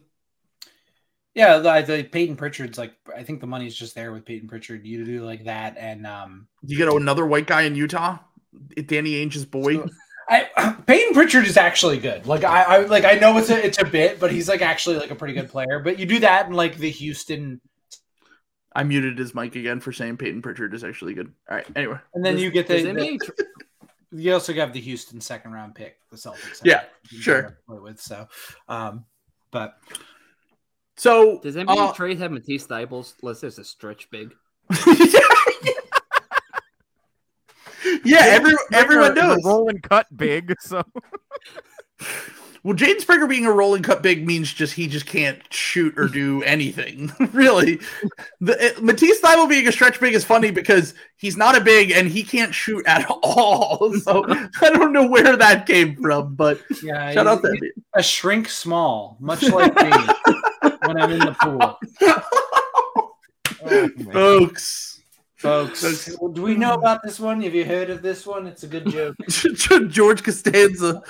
Yeah, the, the Payton Pritchard's like I think the money's just there with Payton Pritchard. You do like that and um You get another white guy in Utah, Danny Ainge's boy. So- I Payton Pritchard is actually good. Like I, I like I know it's a it's a bit, but he's like actually like a pretty good player. But you do that in like the Houston, I muted his mic again for saying Payton Pritchard is actually good. All right. Anyway, and then Does- you get the, does the- NBA you also have the Houston second round pick, the Celtics. have Yeah, sure. Play with so, um, but so does NBA uh, trade have Matisse Thybulls listed as a stretch big? yeah, every, everyone Springer is a knows. Roll and cut big. So Well, Jaden Springer being a rolling cut big means just he just can't shoot or do anything. really, the it, Matisse Thybulle being a stretch big is funny because he's not a big and he can't shoot at all. So I don't know where that came from, but yeah, shout out that. a shrink small, much like me when I'm in the pool. oh, folks. Folks, do we know about this one? Have you heard of this one? It's a good joke. George Costanza.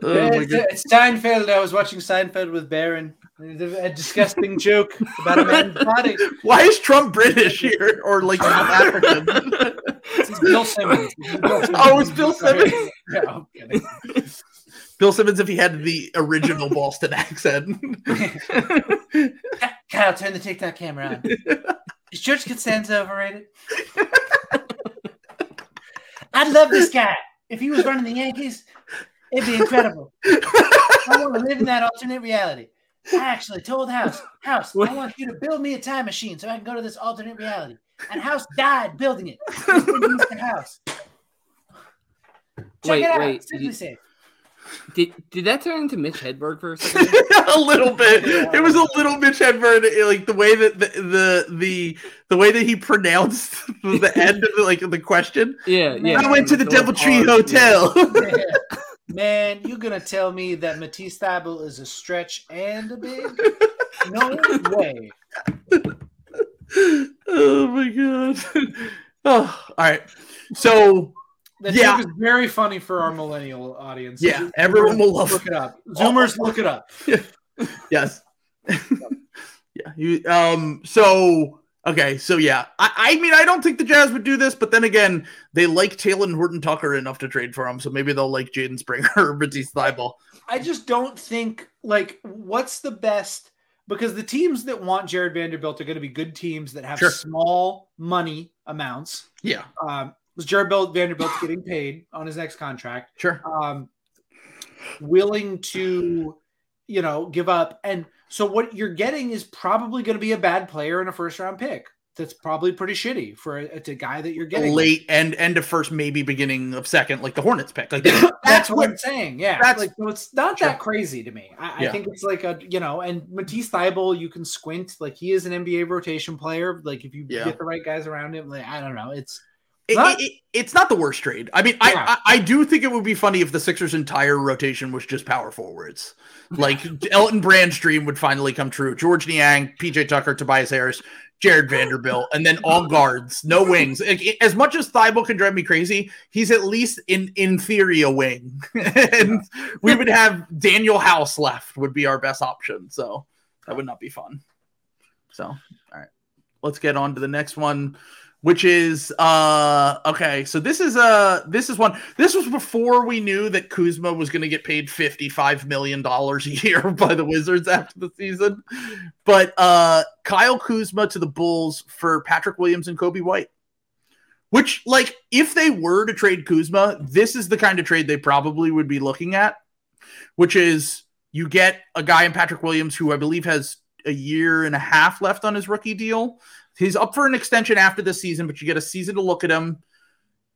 Oh it's, it's Seinfeld. I was watching Seinfeld with Baron. A disgusting joke about a man's body. Why is Trump British here or like South African? Is Bill Simmons. Bill Simmons. Oh, it's Bill Simmons? Yeah, I'm kidding. Bill Simmons, if he had the original Boston accent. Kyle, turn the TikTok camera on. Is George Costanza overrated? I'd love this guy. If he was running the Yankees, it'd be incredible. I want to live in that alternate reality. I actually told House, House, I want you to build me a time machine so I can go to this alternate reality. And House died building it. House. Check Wait, it out. wait, Simply you- safe. Did did that turn into Mitch Hedberg for a second? a little bit. It was a little Mitch Hedberg, like the way that the the the, the way that he pronounced the end of the, like the question. yeah, yeah. I went to the Those DoubleTree pause, yeah. Hotel. Man, you're gonna tell me that Matisse Thybulle is a stretch and a big? No way. oh my god. oh, all right. So That Yeah. joke is very funny for our millennial audience. Yeah, everyone will love- look it up. Zoomers, look it up. yes. yeah. You, um. So okay. So yeah. I, I mean, I don't think the Jazz would do this, but then again, they like Talen Horton-Tucker enough to trade for him, so maybe they'll like Jaden Springer or Matisse Thybulle. I just don't think like what's the best because the teams that want Jarred Vanderbilt are going to be good teams that have Sure. small money amounts. Yeah. Um, was Jarred Vanderbilt's getting paid on his next contract? Sure. Um, willing to, you know, give up, and so what you're getting is probably going to be a bad player and a first round pick. That's probably pretty shitty for a, a guy that you're getting Late end end of first, maybe beginning of second, like the Hornets pick. Like that's, that's what I'm saying. Yeah, that's- like so it's not Sure. that crazy to me. I, I think it's like a you know, and Matisse Thybulle, you can squint like he is an NBA rotation player. Like if you Yeah. get the right guys around him, like I don't know, it's It- Not- it- it- it's not the worst trade. I mean, Yeah. I, I I do think it would be funny if the Sixers' entire rotation was just power forwards. Like Elton Brand's dream would finally come true. Georges Niang, PJ Tucker, Tobias Harris, Jarred Vanderbilt, and then all guards, no wings. As much as Thybulle can drive me crazy, he's at least in in theory a wing, and we would have Danuel House left would be our best option. So that would not be fun. So all right, let's get on to the next one which is uh okay so this is uh this is one this was before we knew that kuzma was going to get paid 55 million dollars a year by the wizards after the season. But uh kyle kuzma to the bulls for patrick williams and Coby White. Which like if they were to trade kuzma this is the kind of trade they probably would be looking at which is you get a guy in patrick williams who i believe has a year and a half left on his rookie deal He's up for an extension after this season, but you get a season to look at him.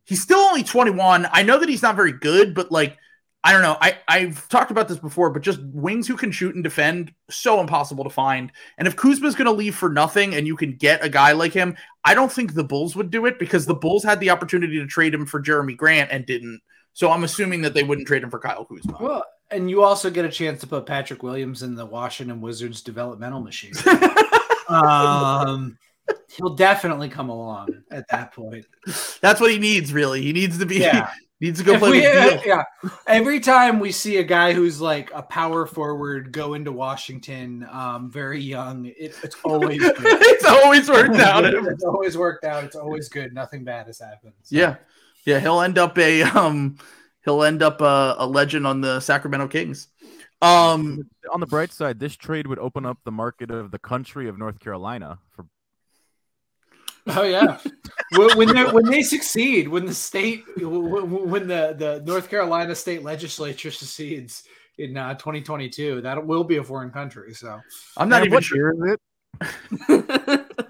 He's still only 21. I know that he's not very good, but like, I don't know. I, I've talked about this before, but just wings who can shoot and defend, so impossible to find. And if Kuzma's going to leave for nothing and you can get a guy like him, I don't think the Bulls would do it because the Bulls had the opportunity to trade him for Jerami Grant and didn't. So I'm assuming that they wouldn't trade him for Kyle Kuzma. well, and you also get a chance to put Patrick Williams in the Washington Wizards developmental machine. um, he'll definitely come along at that point. That's what he needs, really. He needs to be Yeah. needs to go If play we- with Beal. yeah. Every time we see a guy who's like a power forward go into Washington, um, very young, it, it's always good. it's always worked out. it's always worked out. It's always good. Nothing bad has happened. So, Yeah, yeah, he'll end up a um, he'll end up a, a legend on the Sacramento Kings. Um, On the bright side, this trade would open up the market of the country of North Carolina for Oh yeah. when when they, when they succeed, when the state, when when the the North Carolina state legislature succeeds in uh, 2022, that will be a foreign country. So I'm not Man, even sure. year is it?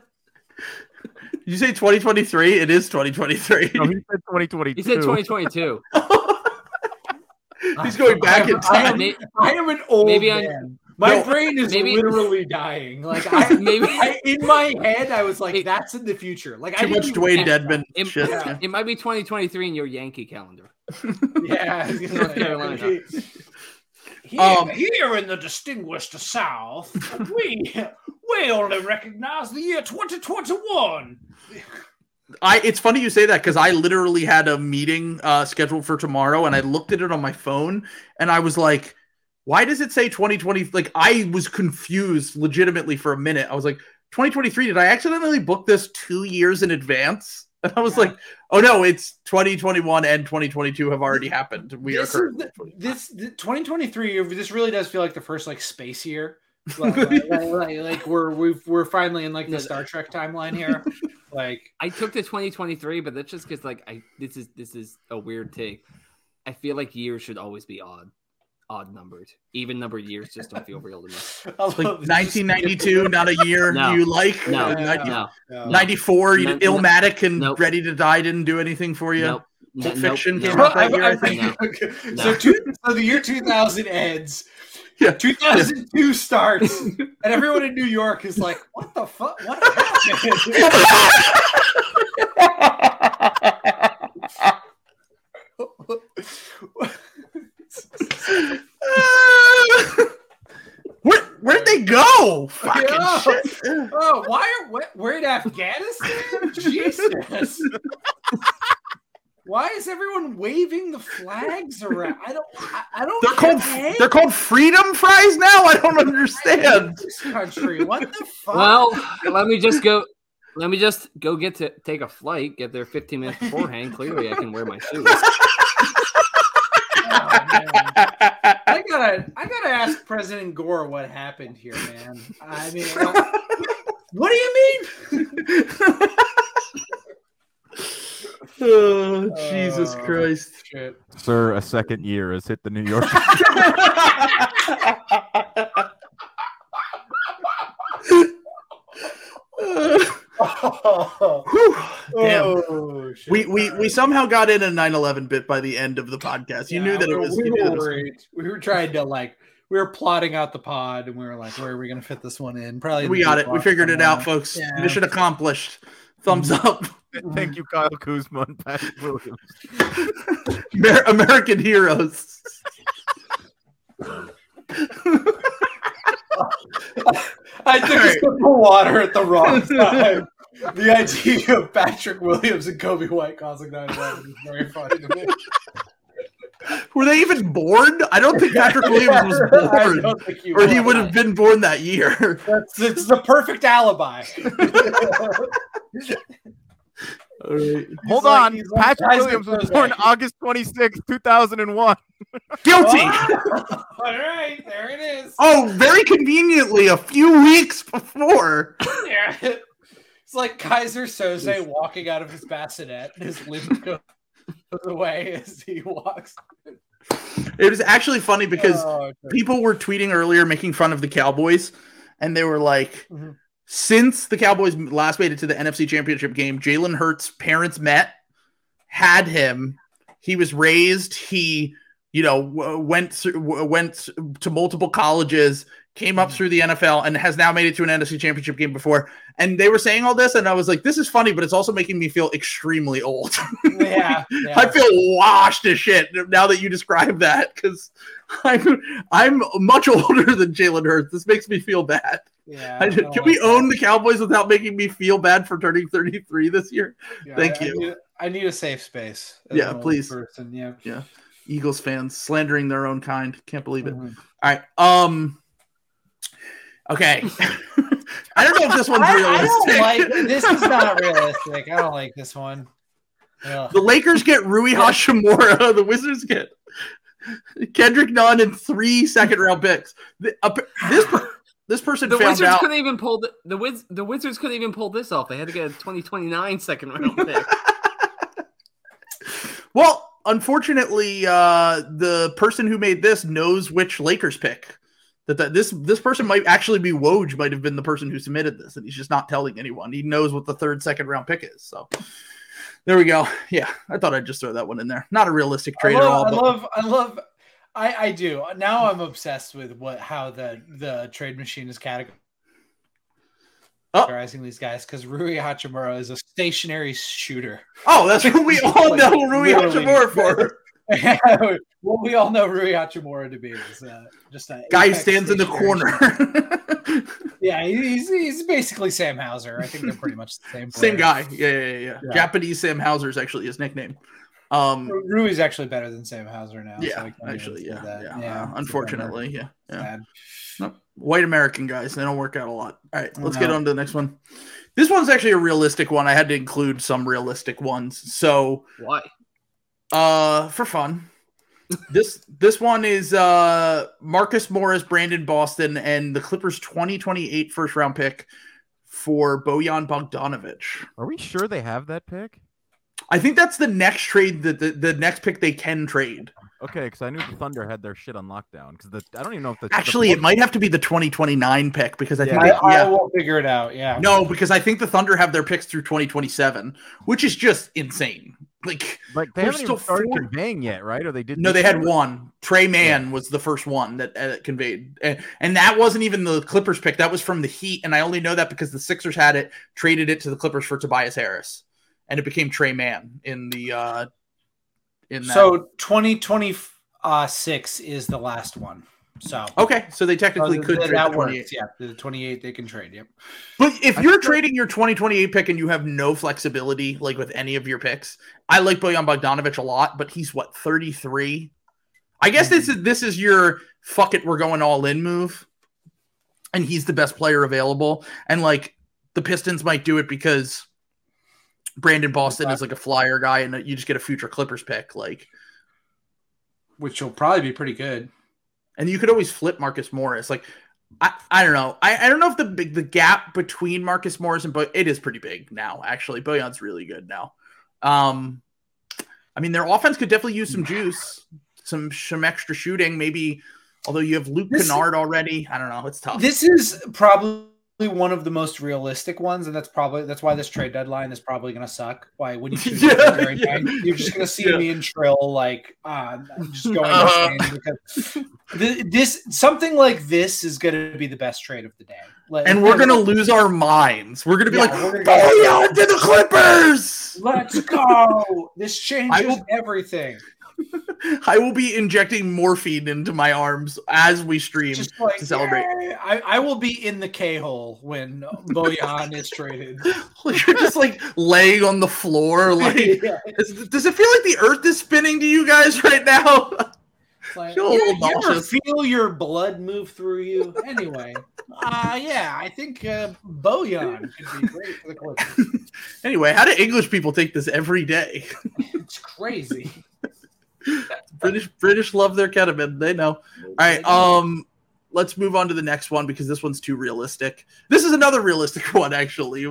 You say 2023? It is 2023. No, he said 2022. He said 2022. He's going back I am, in I am, time. I am an old Maybe I'm- man. My No, brain is maybe- literally dying. Like I, Maybe- I, in my head, I was like, It- "That's in the future." Like Too didn't much Dewayne catch that. Dedmon It, shit. Yeah. it might be 2023 in your Yankee calendar. Yeah, I was gonna North say, Carolina. Here, Um, here in the distinguished South, we we only recognize the year 2021. I it's funny you say that because I literally had a meeting uh, scheduled for tomorrow and I looked at it on my phone and I was like, why does it say 2020? Like I was confused legitimately for a minute. I was like, 2023, did I accidentally book this two years in advance? And I was Yeah. like, oh no, it's 2021 and 2022 have already happened. We This are is currently the- this the 2023. This really does feel like the first like space year. Like, like, like- like- like we're we've, we're finally in like the Star Trek timeline here. Like I took the 2023, but that's just because like I this is this is a weird take. I feel like years should always be odd, odd numbered. Even numbered years just don't feel real to me. Like 1992, not a year No. you like. No, Uh, Yeah. 90 No, Yeah. 94, you No, no. Illmatic and Nope. Ready to Die didn't do anything for you. nope. Pulp Nope, Fiction nope. came out that year, I I- think. okay. No. So, two, so the year 2000 ends. Yeah. 2002 starts, and everyone in New York is like, "What the fuck? What happened?" where where'd they go. Fucking Yeah. shit. Oh, why are we- we're in Afghanistan? Jesus. Why is everyone waving the flags around? I don't. I, I don't. They're called get they're called freedom fries now. I don't understand. this country. What the fuck? Well, let me just go. Let me just go get to take a flight. Get there 15 minutes beforehand. Clearly, I can wear my shoes. Oh, man. I gotta, I gotta ask President Gore what happened here, man. I mean, what, what do you mean? oh, oh Jesus Oh. Christ. Shit. Sir, a second year has hit the New York. Oh, damn. oh, shit. We, we we somehow got in a 9/11 bit by the end of the podcast. You Yeah, knew that it we- was. We you knew that were it was- We were trying to like. We were plotting out the pod, and we were like, "Where are we going to fit this one in?" Probably. in we got it. We box figured it out, folks. Yeah. Mission accomplished. Thumbs mm-hmm. up. Thank you, Kyle Kuzma and Patrick Williams. Amer- American heroes. I took a sip of water at the wrong time. the idea of Patrick Williams and Coby White causing 9/11 is very funny to me. Were they even born? I don't think Patrick Williams was born, he or he would have been born that year. That's it's the perfect alibi. All right. Hold like- on. he's like Patrick Kaiser Williams was Soze. born August 26, 2001. Guilty. All right, there it is. Oh, very conveniently, a few weeks before. Yeah. It's like Keyser Söze walking out of his bassinet, and his limp goes away as he walks. It was actually funny because Oh, okay. people were tweeting earlier making fun of the Cowboys, and they were like, Mhm. Since the Cowboys last made it to the NFC Championship game, Jalen Hurts' parents met, had him. He was raised. He, you know, went went to multiple colleges, came up through the NFL, and has now made it to an NFC Championship game before. And they were saying all this, and I was like, this is funny, but it's also making me feel extremely old. yeah, yeah. I feel washed as shit now that you describe that because I'm I'm much older than Jalen Hurts. This makes me feel bad. yeah, I- I can we own that. the Cowboys without making me feel bad for turning 33 this year? Yeah, Thank I- you. need- I need a safe space. Yeah, please. Person. Yeah. yeah. Eagles fans slandering their own kind. Can't believe it. Mhm. All right. Um. Okay. I don't know if this one's I, I realistic. don't like this. Is not realistic. I don't like this one. Ugh. the Lakers get Rui Hachimura. The Wizards get Kendrick Nunn and three second round picks. The- uh, this per- this person The found Wizards out. couldn't even pull the the, Wiz, the Wizards couldn't even pull this off. They had to get a 2029 second round pick. Well, unfortunately, uh, the person who made this knows which Lakers pick. That, that this this person might actually be Woj, might have been the person who submitted this, and he's just not telling anyone. He knows what the third second round pick is. So there we go. Yeah, I thought I'd just throw that one in there. Not a realistic trade at all. I love, I love, I, I do. Now I'm obsessed with what how the the trade machine is oh. categorizing Oh. these guys because Rui Hachimura is a stationary shooter. oh, that's what we all know Rui. Hachimura for. What we all know Rui Hachimura to be is uh, just a Guy who stands in the corner. Yeah, he's he's basically Sam Hauser. I think they're pretty much the same. Same guy. Yeah, yeah, yeah, yeah. Yeah. Japanese Sam Hauser is actually his nickname. Um, Rui's actually better than Sam Hauser now. yeah, I actually, yeah, that. yeah. yeah. Uh, it's a bummer. unfortunately, yeah, yeah. Sad. No, white American guys, they don't work out a lot. All right, let's get on to the next one. This one's actually a realistic one. I had to include some realistic ones. So, Why? Uh, for fun, this this one is uh Marcus Morris, Brandon Boston, and the Clippers 2028 first round pick for Bojan Bogdanovic. Are we sure they have that pick? I think that's the next trade that the, the next pick they can trade. Okay, because I knew the Thunder had their shit on lockdown. Because the I don't even know if the Actually, the, it might have to be the 2029 pick because I think I, they, I yeah. will figure it out. Yeah. No, because I think the Thunder have their picks through 2027, which is just insane. Like, like they we're haven't still started four- conveying yet, right? Or they didn't? no, they had year? one. Tre Mann was the first one that uh, conveyed, and, and that wasn't even the Clippers pick. That was from the Heat, and I only know that because the Sixers had it, traded it to the Clippers for Tobias Harris, and it became Tre Mann in the uh in that. So 2026 is the last one. So Okay, so they technically Oh, could that, trade that the 28. works. Yeah, the 28 they can trade. Yep. But if I you're feel- trading your 2028 pick and you have no flexibility, like with any of your picks, I like Bojan Bogdanovic a lot, but he's what 33. I guess this is this is your fuck it, we're going all in move, and he's the best player available. And like the Pistons might do it because Brandon Boston is like a flyer guy, and you just get a future Clippers pick. Like, Which will probably be pretty good. And you could always flip Marcus Morris. Like, I, I don't know. I, I don't know if the big the gap between Marcus Morris and but it is pretty big now. Actually, Bojan's really good now. Um, I mean, their offense could definitely use some juice, some some extra shooting. Maybe, although you have Luke This- Kennard already. I don't know. It's tough. This is probably one of the most realistic ones, and that's probably that's why this trade deadline is probably going to suck. Why when you choose Yeah, yeah. 9th, you're just going to see Yeah. me and Trill like uh, just going Uh. insane because th- this something like this is going to be the best trade of the day. Like, and we're gonna lose our minds. We're gonna be Yeah, like, we're gonna go- Bojan to the Clippers. Let's go! This changes I everything. I will be injecting morphine into my arms as we stream. Like to celebrate. I, I will be in the K hole when Bojan is traded. You're just like laying on the floor. Like, Yeah, is- does it feel like the Earth is spinning to you guys right now? like, Feel a yeah, little you ever feel your blood move through you? Anyway, uh, yeah, I think uh, Bojan could be great for the Clippers. anyway, how do English people take this every day? It's crazy. British British love their ketamine. They know. All right. Um, let's move on to the next one because this one's too realistic. This is another realistic one, actually.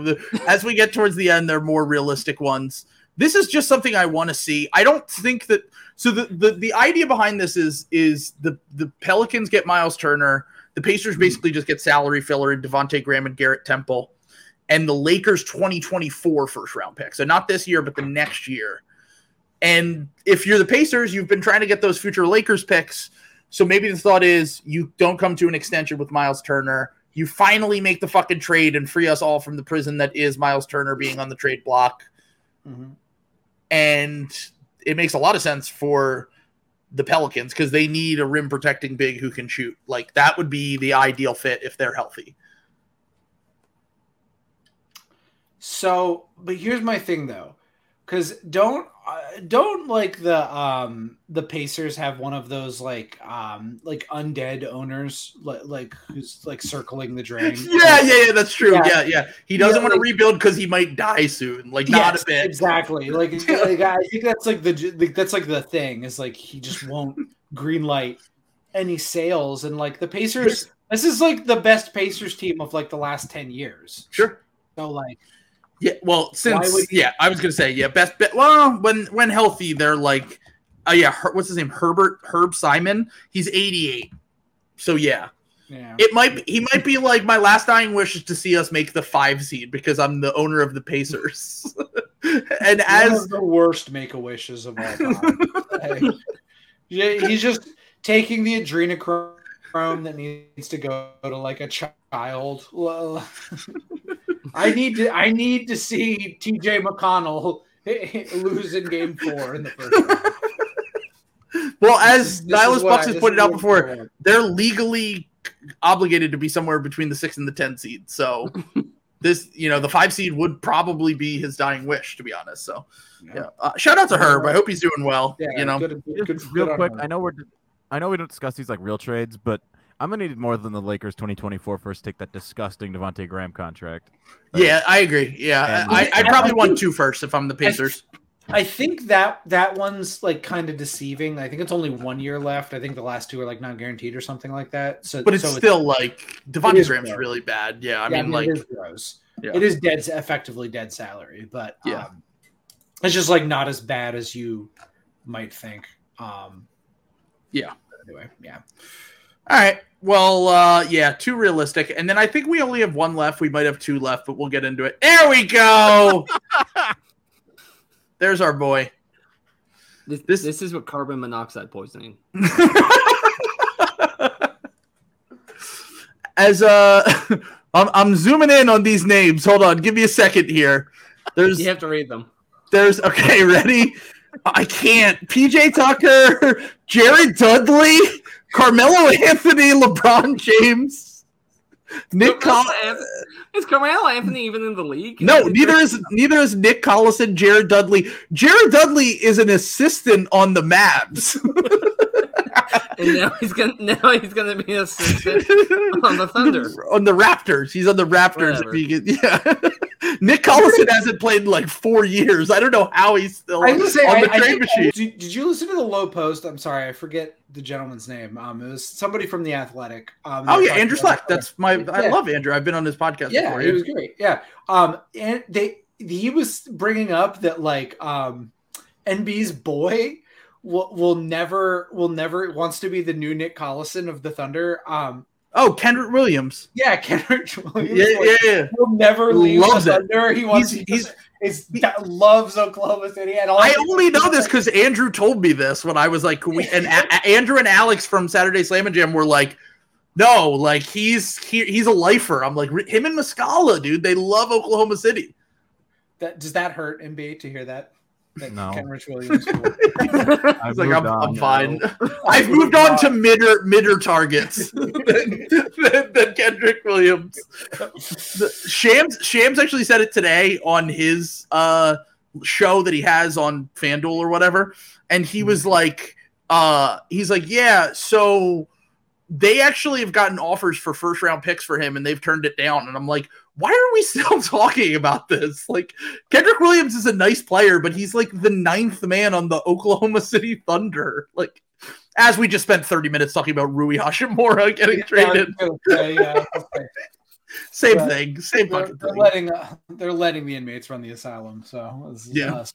As we get towards the end, they're more realistic ones. This is just something I want to see. I don't think that. So the, the the idea behind this is is the the Pelicans get Miles Turner. The Pacers basically just get salary filler in Devonte Graham and Garrett Temple, and the Lakers 2024 first round pick. So not this year, but the next year. And if you're the Pacers, you've been trying to get those future Lakers picks. So maybe the thought is you don't come to an extension with Miles Turner. You finally make the fucking trade and free us all from the prison that is Miles Turner being on the trade block. Mhm. And it makes a lot of sense for the Pelicans because they need a rim protecting big who can shoot. Like that would be the ideal fit if they're healthy. So, but here's my thing though, because don't uh, don't like the um the Pacers have one of those like um like undead owners like like who's like circling the drain. Yeah, yeah, yeah, that's true. Yeah. Yeah, yeah. He doesn't Yeah, want to like- rebuild because he might die soon. Like not Yes, a bit. exactly. Like, like, I think that's like the like, that's like the thing is like he just won't green light any sales and like the Pacers. This is like the best Pacers team of like the last ten years. Sure. So like Yeah, well, since yeah, I was gonna say yeah, best bet. Well, when when healthy, they're like, oh yeah, Her, what's his name? Herbert Herb Simon. He's eighty eight. So yeah, yeah. it might be, he might be like my last dying wish is to see us make the five seed because I'm the owner of the Pacers. and One as the worst make a wishes of all time. He's just taking the adrenochrome that needs to go to like a child. Well, I need to. I need to see T.J. McConnell lose in Game Four in the first. Round. well as is- this Nihilus Bucks has this pointed out before, I they're legally obligated to be somewhere between the six and the ten seed. So this, you know, the five seed would probably be his dying wish, to be honest. So yeah, uh, shout out to Herb. I hope he's doing well. Yeah, you know, good, good, Just good, real quick, him. I know we're, I know we don't discuss these like real trades, but I'm gonna need more than the Lakers 2024 first take that disgusting Devonte Graham contract. yeah, I agree. Yeah, And- I, I'd I- probably I want two first if I'm the Pacers. I think that that one's like kind of deceiving. I think it's only one year left. I think the last two are like not guaranteed or something like that. So, But it's so still like Devonte is Graham's gross. really bad. Yeah, I yeah, mean, like, it is gross. Yeah. It is dead, effectively dead salary, but Yeah. um, it's just like not as bad as you might think. Um, Yeah. Anyway, yeah. All right. Well, uh, yeah, too realistic. And then I think we only have one left. We might have two left, but we'll get into it. There we go. There's our boy. This, This- this is what carbon monoxide poisoning. As uh, I'm, I'm zooming in on these names. Hold on, give me a second here. There's You have to read them. There's okay, ready? I can't. PJ Tucker, Jared Dudley, Carmelo Anthony, LeBron James, Nick Collison. Anthony- Is Carmelo Anthony even in the league? No, neither is neither is Nick Collison, Jared Dudley. Jared Dudley is an assistant on the Mavs. And now he's gonna now he's gonna be an assistant on the Thunder. on the Raptors. He's on the Raptors. Whatever. If you get- yeah. Nick Collison hasn't played in like four years. I don't know how he's still I was on I, the I trade think- machine. Did, did you listen to the low post? I'm sorry, I forget the gentleman's name. Um, it was somebody from the Athletic. Um, Oh yeah, Andrew Slack. That's my. I love Andrew. I've been on his podcast yeah, before. it was great. Yeah, um, and they he was bringing up that like um, NB's boy will will never will never wants to be the new Nick Collison of the Thunder. Um, Oh, Kenrich Williams. yeah, Kenrich Williams. Yeah, yeah, yeah. Will never leave Loves the it. Thunder. He wants. He's- He's, he's- he's, loves Oklahoma City. And I only know this because Andrew told me this when I was like, we, and A- Andrew and Alex from Saturday Slam and Jam were like, no, like he's he, he's a lifer. I'm like him and Muscala, dude. They love Oklahoma City. That, does that hurt NBA to hear that? That No. Kenrich Williams. will- I He's like, moved I'm, on. I'm fine. I've moved on to midder midder targets than, than, than Kenrich Williams. The, Shams Shams actually said it today on his uh, show that he has on FanDuel or whatever, and he was like, uh, he's like, yeah, so they actually have gotten offers for first round picks for him, and they've turned it down, and I'm like. Why are we still talking about this? Like Kenrich Williams is a nice player, but he's like the ninth man on the Oklahoma City Thunder. Like, as we just spent 30 minutes talking about Rui Hachimura getting traded. Yeah, yeah, okay. Same Right. thing. Same They're, fucking they're thing. letting uh, they're letting the inmates run the asylum. So this is Yeah. us.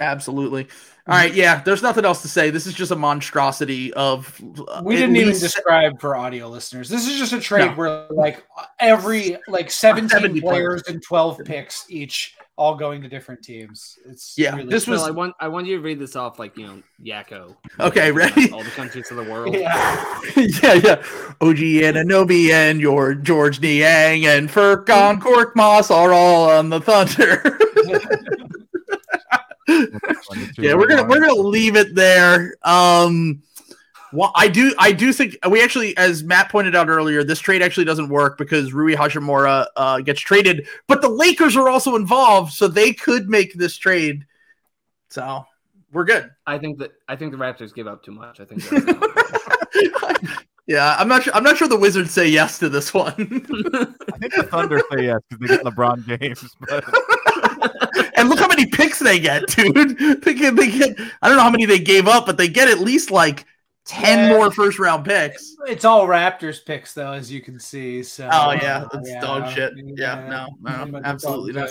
Absolutely. All right. Yeah. There's nothing else to say. This is just a monstrosity of. uh, we didn't even describe for audio listeners. This is just a trade No. where like every like 17 70 players and 12 picks each all going to different teams. It's Yeah, really this Phil, was- I want I want you to read this off like you know Yakko. Okay, ready? All the countries of the world. yeah. yeah, yeah. OG Anunoby and your Georges Niang and Furkan Korkmaz are all on the Thunder. yeah, we're gonna we're gonna leave it there. Um, well, I do I do think we actually, as Matt pointed out earlier, this trade actually doesn't work because Rui Hachimura uh, gets traded, but the Lakers are also involved, so they could make this trade. So we're good. I think that I think the Raptors give up too much. I think yeah, I'm not sure. I'm not sure the Wizards say yes to this one. I think the Thunder say yes because they get LeBron James. But and look how many picks they get, dude. They get, they get. I don't know how many they gave up, but they get at least like ten Yeah. more first round picks. It's all Raptors picks though, as you can see. So Oh, yeah, uh, it's dog shit. Yeah, no, no, absolutely not.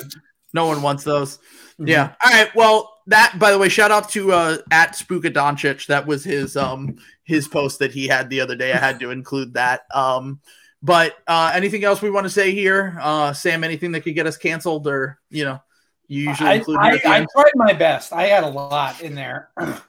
No one wants those. Mhm. Yeah. All right. Well, that by the way, shout out to uh at Spooka Doncic. That was his um his post that he had the other day. I had to include that. Um, but uh anything else we want to say here? Uh Sam, anything that could get us canceled or you know, you usually I, I, here at the I tried my best. I had a lot in there.